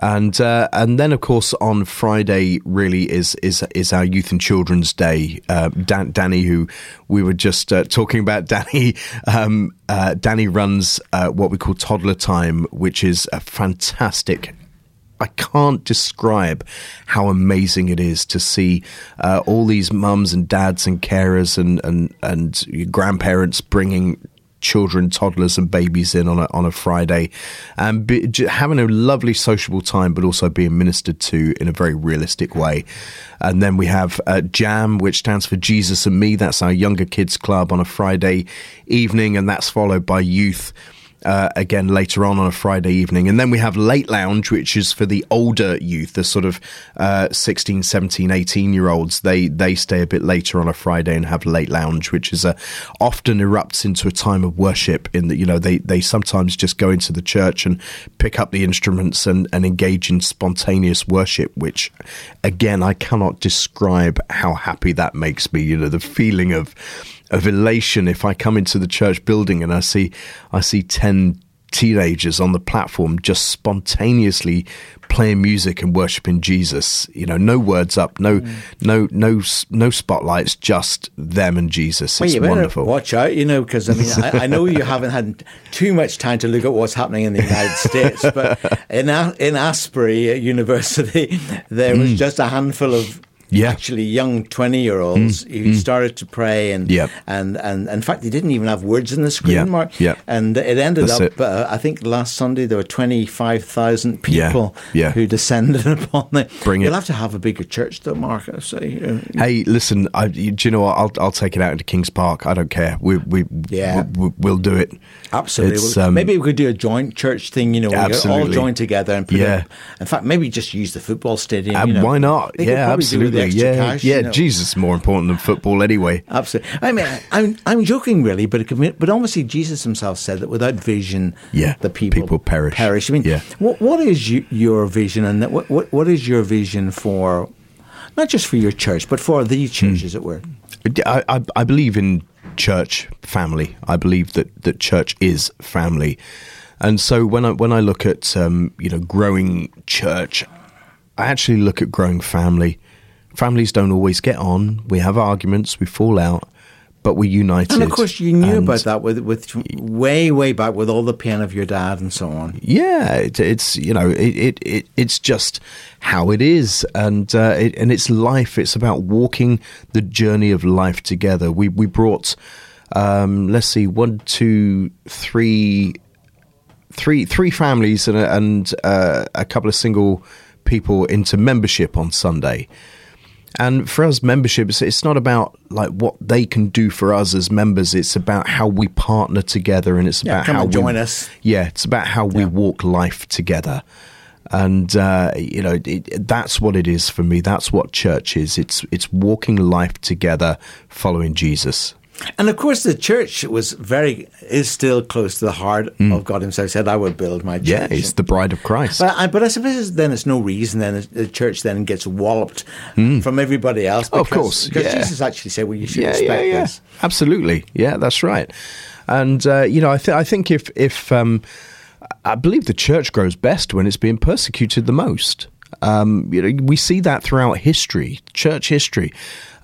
S3: And uh, and then of course on Friday really is is is our Youth and Children's Day. Uh, Dan, Danny, who we were just uh, talking about, Danny. Um, uh, Danny runs uh, what we call Toddler Time, which is a fantastic I can't describe how amazing it is to see uh, all these mums and dads and carers and and and grandparents bringing children, toddlers, and babies in on a on a Friday, and be, having a lovely sociable time, but also being ministered to in a very realistic way. And then we have uh, Jam, which stands for Jesus and Me. That's our younger kids club on a Friday evening, and that's followed by youth uh, again later on on a Friday evening. And then we have Late Lounge, which is for the older youth, the sort of uh, 16, 17, 18 year olds. They, they stay a bit later on a Friday and have Late Lounge, which is a, often erupts into a time of worship in that, you know, they, they sometimes just go into the church and pick up the instruments and, and engage in spontaneous worship, which again, I cannot describe how happy that makes me. You know, the feeling of, of elation if I come into the church building and I see I see ten teenagers on the platform just spontaneously playing music and worshiping Jesus. You know, no words up, no mm. no no no spotlights, just them and Jesus. It's well, wonderful.
S2: Watch out, you know, because I mean, I, I, know you haven't had too much time to look at what's happening in the United States, but in in Asbury University, there was mm. just a handful of yeah. actually young 20 year olds mm. who mm. started to pray and, yep. and, and, in fact, they didn't even have words in the screen, yep. Mark. Yep. And it ended That's up, it. Uh, I think last Sunday there were 25,000 people yeah. Yeah. who descended upon them.
S3: Bring
S2: You'll
S3: it.
S2: have to have a bigger church, though, Mark. So, you know,
S3: hey, listen, I, do you know what? I'll, I'll take it out into Kings Park. I don't care. We, we, yeah. we, we'll do it.
S2: Absolutely. Um, maybe we could do a joint church thing, you know, where we all join together and put yeah. in fact, maybe just use the football stadium. Uh, you know.
S3: Why not? They yeah, absolutely. Yeah, cash, yeah. You know. Jesus is more important than football anyway.
S2: Absolutely. I mean, I'm, I'm joking really, but but obviously Jesus himself said that without vision,
S3: yeah,
S2: the people,
S3: people perish.
S2: Perish. I mean, yeah. what, what is you, your vision and what, what, what is your vision for, not just for your church, but for the church, mm. as it were?
S3: I, I, I believe in church family. I believe that, that church is family. And so when I when I look at um, you know growing church, I actually look at growing family. Families don't always get on. We have arguments. We fall out but we're united.
S2: And of course, you knew about that with with way way back with all the pain of your dad and so on.
S3: Yeah, it, it's you know it, it, it, it's just how it is, and uh, it, and it's life. It's about walking the journey of life together. We we brought um, let's see one two three three three families and a, and uh, a couple of single people into membership on Sunday. And for us, membership, it's, not about like what they can do for us as members. It's about how we partner together, and it's
S2: yeah,
S3: about how
S2: join
S3: we,
S2: us.
S3: Yeah, it's about how we walk life together. And uh, you know it, that's what it is for me. That's what church is. It's it's walking life together, following Jesus.
S2: And of course, the church was very is still close to the heart mm. of God Himself. He said, "I will build my church."
S3: Yeah, it's the bride of Christ.
S2: But I, but I suppose then it's no reason then the church then gets walloped mm. from everybody else.
S3: Because, of course,
S2: because
S3: yeah.
S2: Jesus actually said, "Well, you should
S3: yeah,
S2: expect
S3: yeah, yeah.
S2: this."
S3: Absolutely, yeah, that's right. And uh, you know, I, th- I think if if um, I believe the church grows best when it's being persecuted the most. Um, you know, we see that throughout history, church history.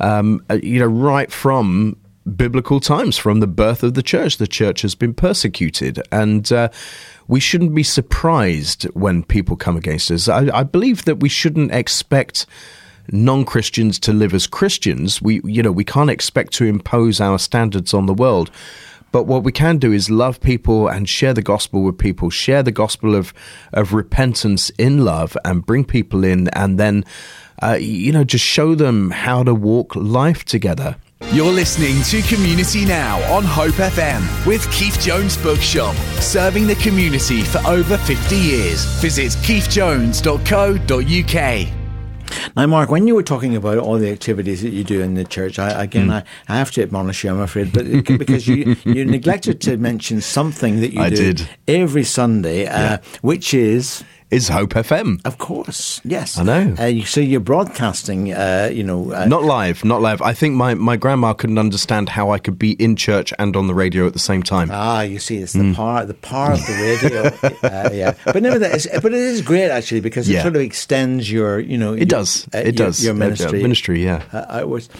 S3: Um, uh, you know, right from biblical times from the birth of the church. The church has been persecuted, and uh, we shouldn't be surprised when people come against us. I, I believe that we shouldn't expect non-Christians to live as Christians. We, you know, we can't expect to impose our standards on the world. But what we can do is love people and share the gospel with people, share the gospel of, of repentance in love and bring people in and then, uh, you know, just show them how to walk life together.
S1: You're listening to Community Now on Hope FM with Keith Jones Bookshop, serving the community for over 50 years. Visit keithjones.co.uk.
S2: Now, Mark, when you were talking about all the activities that you do in the church, I, again, mm. I, I, have to admonish you, I'm afraid, but because you, you neglected to mention something that you
S3: I
S2: do
S3: did.
S2: every Sunday, uh, which is
S3: is Hope FM.
S2: Of course, yes.
S3: I know.
S2: Uh, you- so you're broadcasting, uh, you know. Uh,
S3: Not live, not live. I think my, my grandma couldn't understand how I could be in church and on the radio at the same time.
S2: Ah, you see, it's
S3: Mm.
S2: the power, the power of the radio. uh, yeah, but nevertheless, but it is great actually because it
S3: Yeah.
S2: sort of extends your, you know,
S3: It
S2: your-
S3: does.
S2: uh,
S3: it
S2: your,
S3: does.
S2: your ministry.
S3: ministry, yeah.
S2: uh, outwards.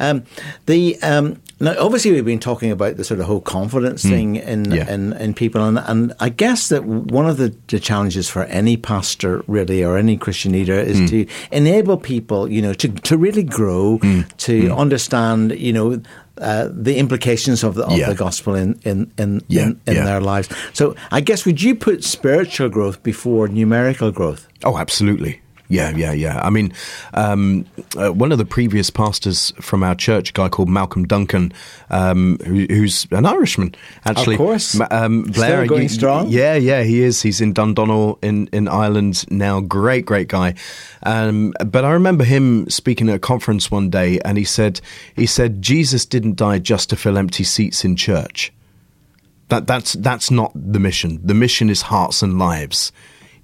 S2: Um, the um, now, obviously, we've been talking about the sort of whole confidence thing in,
S3: Hmm. Yeah.
S2: in in people, and and I guess that one of the, the challenges for any pastor, really, or any Christian leader, is
S3: Hmm.
S2: to enable people, you know, to to really grow,
S3: Hmm.
S2: to understand, you know. Uh, the implications of the, of
S3: Yeah.
S2: the gospel in in in,
S3: Yeah,
S2: in, in
S3: yeah.
S2: their lives. So, I guess would you put spiritual growth before numerical growth?
S3: Oh, absolutely. Yeah, yeah, yeah. I mean, um, uh, one of the previous pastors from our church, a guy called Malcolm Duncan, um, who, who's an Irishman, actually.
S2: Of course.
S3: Ma- Um,
S2: Still
S3: Blair,
S2: going
S3: you-
S2: strong?
S3: Yeah, yeah, he is. He's in Dundonald in, in Ireland now. Great, great guy. Um, but I remember him speaking at a conference one day, and he said, he said, Jesus didn't die just to fill empty seats in church. That that's that's not the mission. The mission is hearts and lives.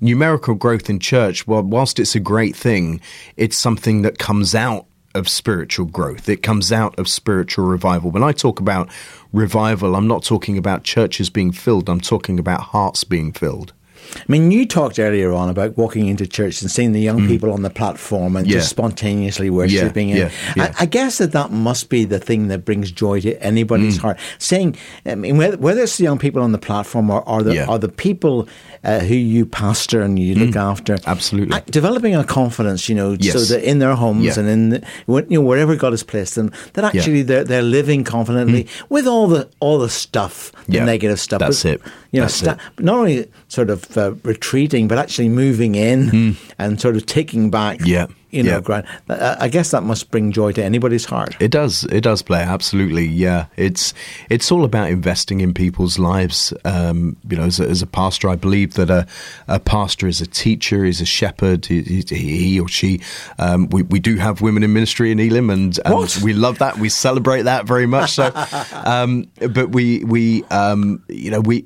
S3: Numerical growth in church, well, whilst it's a great thing, it's something that comes out of spiritual growth. It comes out of spiritual revival. When I talk about revival, I'm not talking about churches being filled. I'm talking about hearts being filled.
S2: I mean, you talked earlier on about walking into church and seeing the young people on the platform and
S3: Mm. Yeah.
S2: just spontaneously worshiping.
S3: yeah, yeah.
S2: I, I guess that that must be the thing that brings joy to anybody's
S3: Mm.
S2: heart. Saying, I mean, whether, whether it's the young people on the platform or, or the or the people uh, who you pastor and you look after,
S3: Mm. Absolutely.
S2: uh, developing a confidence, you know, so that in their homes and in the, you know wherever God has placed them, that actually they're they're living confidently with all the all the stuff, the
S3: Mm.
S2: Negative stuff.
S3: That's
S2: but,
S3: it.
S2: You know,
S3: That's
S2: sta-
S3: it.
S2: not only sort of uh, retreating, but actually moving in and sort of taking back.
S3: Yeah,
S2: You know,
S3: yeah.
S2: ground. Uh, I guess that must bring joy to anybody's heart.
S3: It does. It does, Blair. Absolutely. Yeah. It's it's all about investing in people's lives. Um, you know, as a, as a pastor, I believe that a, a pastor is a teacher, is a shepherd. He, he, he or she. Um, we we do have women in ministry in Elim, and, and we love that. We celebrate that very much. So, um, but we we um, you know we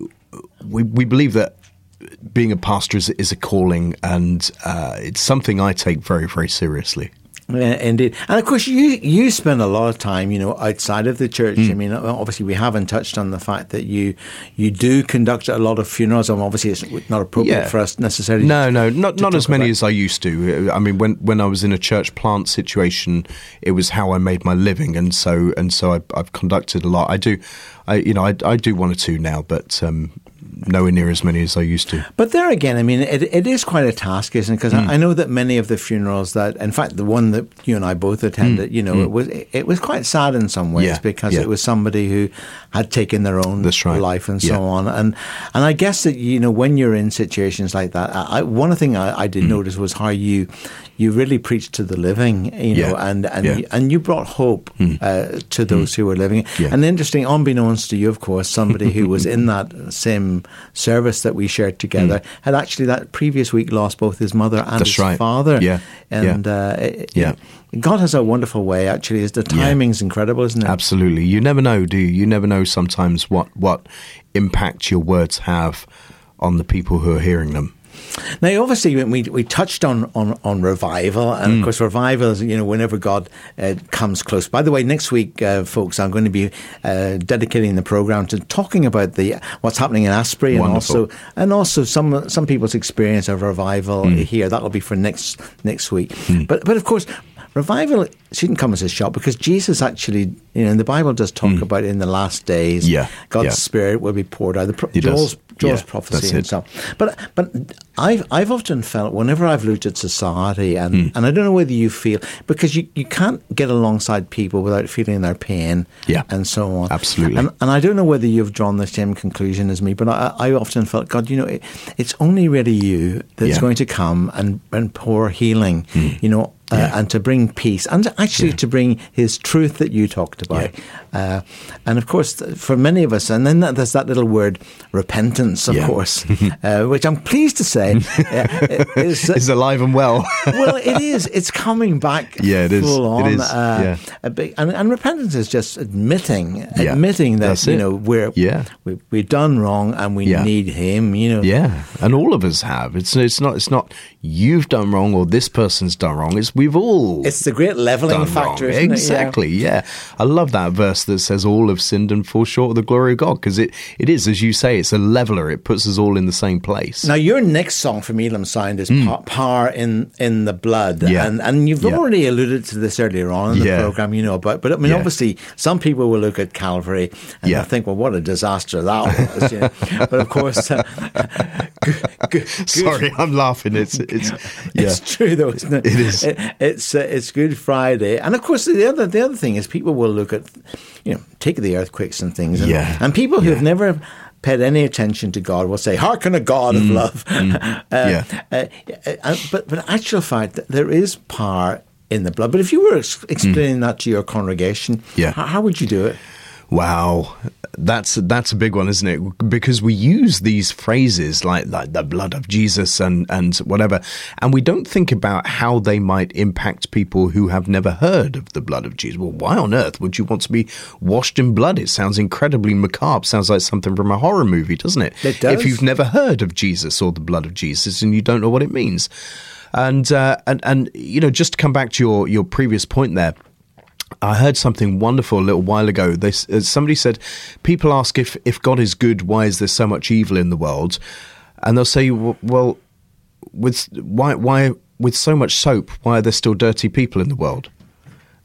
S3: we we believe that being a pastor is, is a calling, and uh, it's something I take very very seriously.
S2: Yeah, Indeed, and of course, you you spend a lot of time, you know, outside of the church.
S3: Hmm.
S2: I mean, obviously, we haven't touched on the fact that you you do conduct a lot of funerals, and obviously, it's not appropriate
S3: Yeah.
S2: for us necessarily.
S3: No, no, not not as many
S2: about-
S3: as I used to. I mean, when when I was in a church plant situation, it was how I made my living, and so and so I, I've conducted a lot. I do, I you know, I, I do one or two now, but um, nowhere near as many as I used to.
S2: But there again, I mean, it, it is quite a task, isn't it? Because
S3: Hmm.
S2: I, I know that many of the funerals that, in fact, the one that you and I both attended, you know, it was it was quite sad in some ways
S3: Hmm. Yeah,
S2: because
S3: yeah.
S2: it was somebody who had taken their own
S3: right.
S2: life and
S3: Yeah.
S2: so on. And and I guess that you know when you're in situations like that, I, one thing I, I
S3: Hmm.
S2: did notice was how you you really preached to the living, you know, and and
S3: yeah. Hmm.
S2: you, and you brought hope uh, to those who were living.
S3: Yeah.
S2: And interesting, unbeknownst to you, of course, somebody who was in that same service that we shared together had actually that previous week lost both his mother and
S3: Hmm. That's
S2: his
S3: right.
S2: father.
S3: Yeah,
S2: And
S3: yeah.
S2: Uh, it-
S3: Yeah.
S2: God has a wonderful way, actually. Is the timing's incredible, isn't it?
S3: Absolutely, you never know, do you? You never know sometimes what what impact your words have on the people who are hearing them.
S2: Now, obviously, we we touched on on, on revival, and
S3: Mm.
S2: of course, revival is you know whenever God uh, comes close. By the way, next week, uh, folks, I'm going to be uh, dedicating the program to talking about the what's happening in Asbury, and also and also some some people's experience of revival
S3: Mm.
S2: here. That'll be for next next week. But but of course. Revival shouldn't come as a shock because Jesus actually, you know, the Bible does talk about in the last days,
S3: Mm. Yeah,
S2: God's
S3: yeah.
S2: Spirit will be poured out. The. Joel's, Joel's
S3: Yeah,
S2: prophecy and but but I've I've often felt whenever I've looked at society and
S3: Hmm.
S2: and I don't know whether you feel because you, you can't get alongside people without feeling their pain
S3: Yeah.
S2: and so on
S3: Absolutely.
S2: and and I don't know whether you've drawn the same conclusion as me but I, I often felt God you know it, it's only really you that's
S3: Yeah.
S2: going to come and and pour healing
S3: Hmm.
S2: you know uh,
S3: Yeah.
S2: and to bring peace and actually to bring His truth that you talked about. Uh, and of course, for many of us, and then that, there's that little word repentance, of
S3: Yeah.
S2: course, uh, which I'm pleased to say uh, is.
S3: Is alive and well.
S2: well, it is. It's coming back.
S3: Yeah, it is.
S2: Full
S3: It
S2: on.
S3: is,
S2: Uh,
S3: yeah.
S2: a big, and, and repentance is just admitting,
S3: Yeah,
S2: admitting that
S3: that's
S2: you
S3: it.
S2: know we're
S3: Yeah.
S2: we, we've done wrong and we
S3: Yeah.
S2: need Him. You know.
S3: Yeah, and all of us have. It's it's not it's not you've done wrong or this person's done wrong. It's we've all
S2: It's the great leveling factor, isn't
S3: exactly. Yeah. I love that verse that says all have sinned and fall short of the glory of God because it, it is as you say it's a leveler. It puts us all in the same place.
S2: Now, your next song from Elim Sound is Pa- Power in in the Blood.
S3: Mm. Yeah.
S2: And, and you've
S3: Yeah.
S2: already alluded to this earlier on in the
S3: Yeah.
S2: program, you know, but, but I mean,
S3: Yeah.
S2: obviously, some people will look at Calvary and
S3: Yeah.
S2: think, well, what a disaster that was. you know. But of course, uh, good, good, good-
S3: Sorry, I'm laughing. It's it's yeah.
S2: It's true, though, isn't it?
S3: It is.
S2: It's uh, it's Good Friday, and of course the other the other thing is people will look at, you know, take the earthquakes and things, and,
S3: Yeah.
S2: and people who
S3: Yeah.
S2: have never paid any attention to God will say, "Hearken a God of love." uh,
S3: Mm. Yeah.
S2: uh, uh, but but actual fact, there is power in the blood. But if you were ex- explaining that to your congregation,
S3: Mm. Yeah.
S2: how, how would you do it?
S3: Wow, that's that's a big one, isn't it? Because we use these phrases like like the blood of Jesus and and whatever, and we don't think about how they might impact people who have never heard of the blood of Jesus. Well, why on earth would you want to be washed in blood? It sounds incredibly macabre. Sounds like something from a horror movie, doesn't it?
S2: It does.
S3: If you've never heard of Jesus or the blood of Jesus and you don't know what it means, and uh, and and you know, just to come back to your your previous point there. I heard something wonderful a little while ago. They, uh, somebody said, people ask if, if God is good, why is there so much evil in the world? And they'll say, well, with why why with so much soap, why are there still dirty people in the world?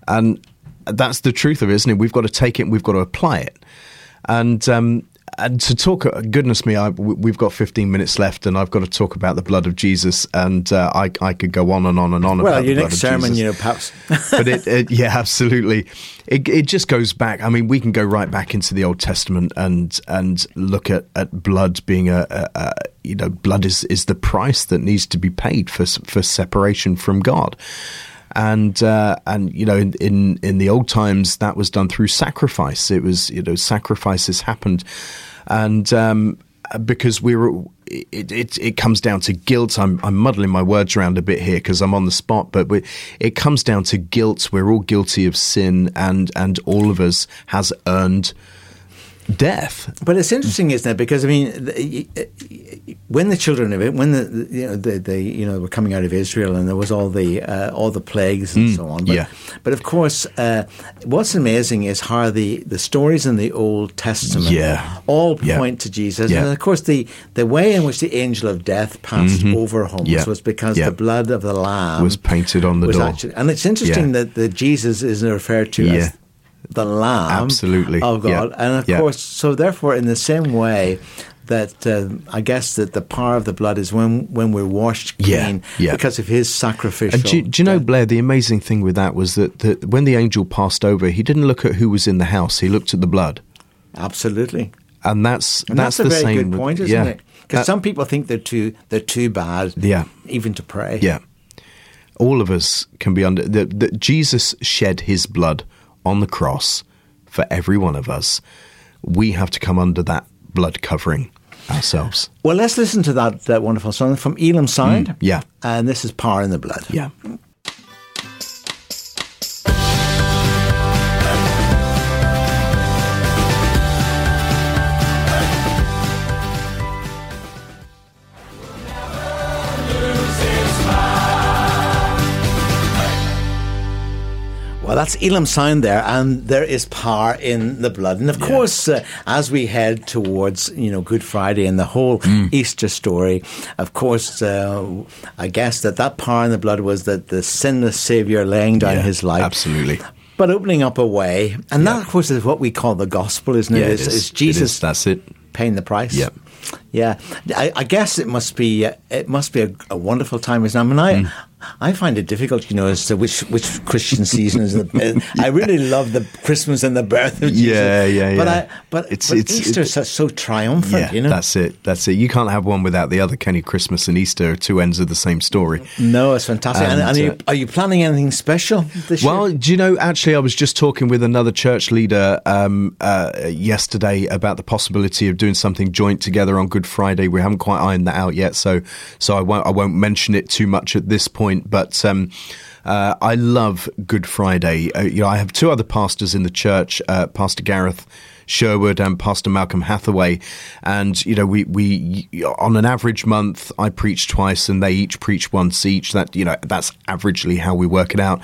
S3: And that's the truth of it, isn't it? We've got to take it, and we've got to apply it. And um, and to talk, goodness me, I, we've got 15 minutes left, and I've got to talk about the blood of Jesus, and uh, I, I could go on and on and on
S2: Well,
S3: about
S2: your
S3: the
S2: next sermon, you know, perhaps.
S3: but it, it, yeah, absolutely. It, it just goes back. I mean, we can go right back into the Old Testament and and look at, at blood being a, a, a you know blood is, is the price that needs to be paid for for separation from God. And uh, and you know in, in in the old times that was done through sacrifice. It was you know sacrifices happened, and um, because we were it, it it comes down to guilt. I'm I'm muddling my words around a bit here because I'm on the spot, but we, it comes down to guilt. We're all guilty of sin, and and all of us has earned death.
S2: But it's interesting, isn't it? Because I mean, when the children of it, when the, you know they, the you know were coming out of Israel, and there was all the uh, all the plagues and so on. But,
S3: yeah.
S2: But of course, uh, what's amazing is how the, the stories in the Old Testament
S3: Yeah.
S2: all
S3: Yeah.
S2: point to Jesus,
S3: Yeah.
S2: and of course the the way in which the angel of death passed over homes
S3: Mm-hmm. Yeah.
S2: was because the blood of the lamb
S3: Was painted on the door.
S2: Actually, and it's interesting that, that Jesus is referred to as the Lamb
S3: Absolutely.
S2: of God,
S3: Yeah.
S2: and of
S3: Yeah.
S2: course, so therefore, in the same way that uh, I guess that the power of the blood is when when we're washed clean
S3: yeah.
S2: because of His sacrificial.
S3: And do, you- do you know,
S2: death.
S3: Blair, the amazing thing with that was that, that when the angel passed over, he didn't look at who was in the house; he looked at the blood,
S2: Absolutely,
S3: and that's
S2: and that's,
S3: that's,
S2: a
S3: the
S2: very
S3: same.
S2: good point, isn't it? Because some people think they're too they're too bad,
S3: Yeah.
S2: even to pray.
S3: Yeah. All of us can be under that Jesus shed his blood on the cross for every one of us. We have to come under that blood covering ourselves.
S2: Well, let's listen to that that wonderful song from Elim Sound.
S3: Mm, yeah.
S2: and this is Power in the Blood.
S3: Yeah.
S2: That's Elim Sound there, and there is power in the blood. And of course, uh, as we head towards you know Good Friday and the whole
S3: Mm.
S2: Easter story, of course, uh, I guess that that power in the blood was that the sinless Savior laying down
S3: Yeah,
S2: His life,
S3: absolutely.
S2: but opening up a way, and that of course is what we call the gospel, isn't it?
S3: Yeah, it
S2: It's-
S3: is.
S2: it's Jesus
S3: is. That's it.
S2: paying the price.
S3: Yep.
S2: Yeah, I, I guess it must be uh, it must be a, a wonderful time. Isn't it? I mean, I
S3: Mm.
S2: I find it difficult, you know, as to which which Christian season is the. I really love the Christmas and the birth of Jesus.
S3: Yeah, yeah,
S2: But
S3: yeah.
S2: I, but,
S3: It's-
S2: but
S3: it's-
S2: Easter is so, triumphant,
S3: Yeah,
S2: you know.
S3: that's it. That's it. You can't have one without the other. Can you? Christmas and Easter are two ends of the same story.
S2: no, it's fantastic. And,
S3: And,
S2: and are, you,
S3: uh,
S2: are you planning anything special this
S3: Well,
S2: year?
S3: do you know? Actually, I was just talking with another church leader um, uh, yesterday about the possibility of doing something joint together on Good Friday. We haven't quite ironed that out yet, so so I won't I won't mention it too much at this point. But um, uh, I love Good Friday. Uh, you know, I have two other pastors in the church, uh, Pastor Gareth. Sherwood and Pastor Malcolm Hathaway, and you know we we on an average month I preach twice and they each preach once each. That you know that's averagely how we work it out.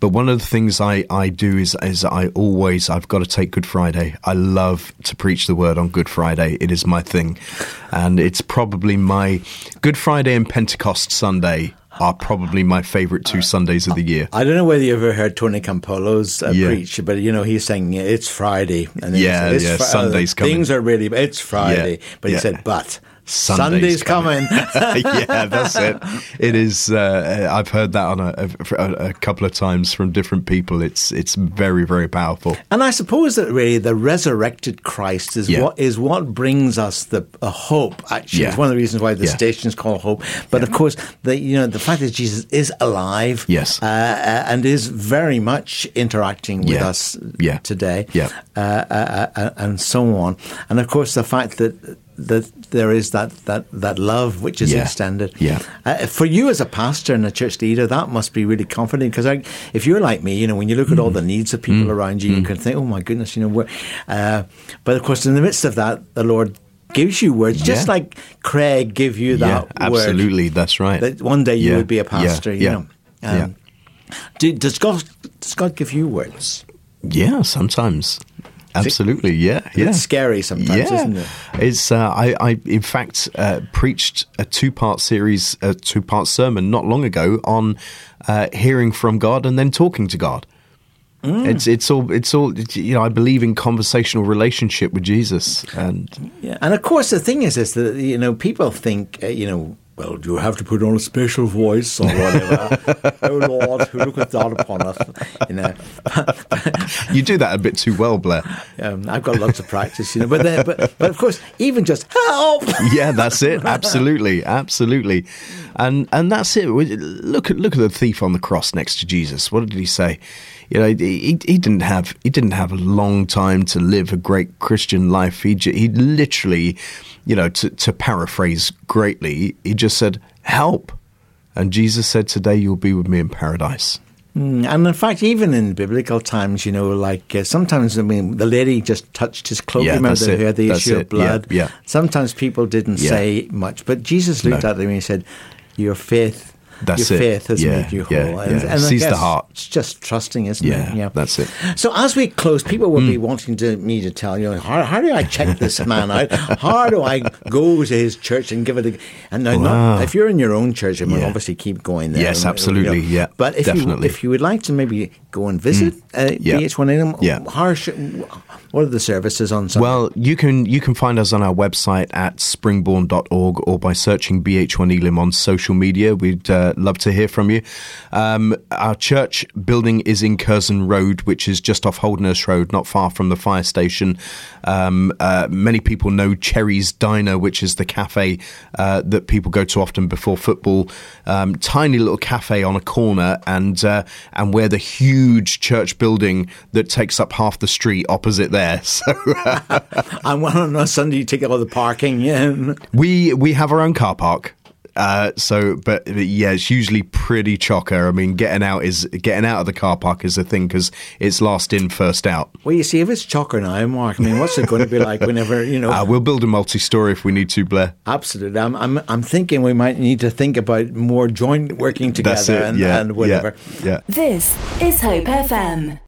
S3: But one of the things I, I do is is I always I've got to take Good Friday. I love to preach the word on Good Friday. It is my thing, and it's probably my Good Friday and Pentecost Sunday are probably my favourite two Sundays of the year.
S2: I don't know whether you ever heard Tony Campolo's uh,
S3: Yeah.
S2: preach, but you know he's saying it's Friday, and
S3: Yeah,
S2: it's
S3: yeah,
S2: Fri-
S3: Sunday's coming.
S2: Things are really, it's Friday, but he
S3: yeah.
S2: said, but
S3: Sunday's
S2: Sunday's coming.
S3: yeah, that's it. It is. Uh, I've heard that on a, a, a couple of times from different people. It's it's very very powerful.
S2: And I suppose that really the resurrected Christ is
S3: Yeah.
S2: what is what brings us the hope. Actually,
S3: Yeah.
S2: it's one of the reasons why the
S3: Yeah.
S2: station is called Hope. But of course, the you know the fact that Jesus is alive,
S3: Yes.
S2: uh, uh, and is very much interacting with us today,
S3: Yeah.
S2: uh, uh, uh, and so on. And of course, the fact that that there is that that that love which is
S3: Yeah.
S2: extended.
S3: Yeah.
S2: Uh, for you as a pastor and a church leader, that must be really comforting because if you're like me, you know, when you look at all
S3: Mm.
S2: the needs of people around you, you can think, oh my goodness, you know, uh, but of course, in the midst of that, the Lord gives you words, just
S3: Yeah.
S2: like Craig give you
S3: Yeah,
S2: that word.
S3: absolutely. That's right.
S2: That one day you
S3: Yeah,
S2: would be a
S3: yeah,
S2: pastor, you
S3: yeah,
S2: know.
S3: yeah.
S2: Um, do, does God does God give you words?
S3: Yeah, sometimes. Absolutely, yeah, yeah.
S2: It's scary sometimes,
S3: yeah.
S2: isn't it?
S3: It's. Uh, I, I, in fact, uh, preached a two-part series, a two-part sermon not long ago on uh, hearing from God and then talking to God.
S2: Mm.
S3: It's it's all it's all you know. I believe in conversational relationship with Jesus, and
S2: Yeah, and of course the thing is, is that you know people think uh, you know. Well, do you have to put on a special voice or whatever? oh Lord, who looketh down upon us? You know,
S3: you do that a bit too well, Blair.
S2: um, I've got lots of practice, you know. But then, but but of course, even just help.
S3: yeah, that's it. Absolutely, absolutely, and and that's it. Look at look at the thief on the cross next to Jesus. What did he say? You know, he, he didn't have he didn't have a long time to live a great Christian life. He he literally, you know, to to paraphrase greatly, he just said, "Help," and Jesus said, "Today you'll be with me in paradise."
S2: Mm, And in fact, even in biblical times, you know, like uh, sometimes, I mean, the lady just touched his cloak.
S3: Yeah,
S2: Remember, who had the
S3: That's
S2: issue
S3: it.
S2: of blood.
S3: Yeah, yeah.
S2: Sometimes people didn't
S3: Yeah.
S2: say much, but Jesus looked
S3: No.
S2: at them and he said, "Your faith."
S3: That's
S2: your
S3: it.
S2: faith has
S3: Yeah,
S2: made you
S3: yeah,
S2: whole.
S3: yeah.
S2: I
S3: Sees the heart.
S2: It's just trusting, isn't
S3: Yeah,
S2: it?
S3: Yeah, that's it.
S2: So as we close, people will be wanting to, me to tell you how, how do I check this man out? How do I go to his church and give it a? And now, not, if you're in your own church, I mean,
S3: Yeah.
S2: obviously keep going there.
S3: Yes,
S2: and, you know,
S3: absolutely, yeah,
S2: But if
S3: definitely.
S2: you if you would like to maybe go and visit uh,
S3: Yeah.
S2: BH1 Elim,
S3: Yeah.
S2: how should, what are the services on Sunday?
S3: Well, you can you can find us on our website at springborn.org or by searching BH1 Elim on social media. We'd uh, love to hear from you. Um, our church building is in Curzon Road, which is just off Holderness Road, not far from the fire station. Um, uh, many people know Cherry's Diner, which is the cafe uh, that people go to often before football. Um, tiny little cafe on a corner, and uh, and we're the huge church building that takes up half the street opposite there. So.
S2: and one on a Sunday you take all the parking. Yeah.
S3: We we have our own car park. Uh, so, but, but yeah, it's usually pretty chocker. I mean, getting out is getting out of the car park is a thing because it's last in, first out.
S2: Well, you see, if it's chocker now, Mark, I mean, what's it going to be like whenever you know?
S3: Uh, we'll build a multi-story if we need to, Blair.
S2: Absolutely. I'm, I'm, I'm thinking we might need to think about more joint working together
S3: That's it.
S2: and,
S3: yeah,
S2: and whatever.
S3: Yeah, yeah.
S5: This is Hope FM.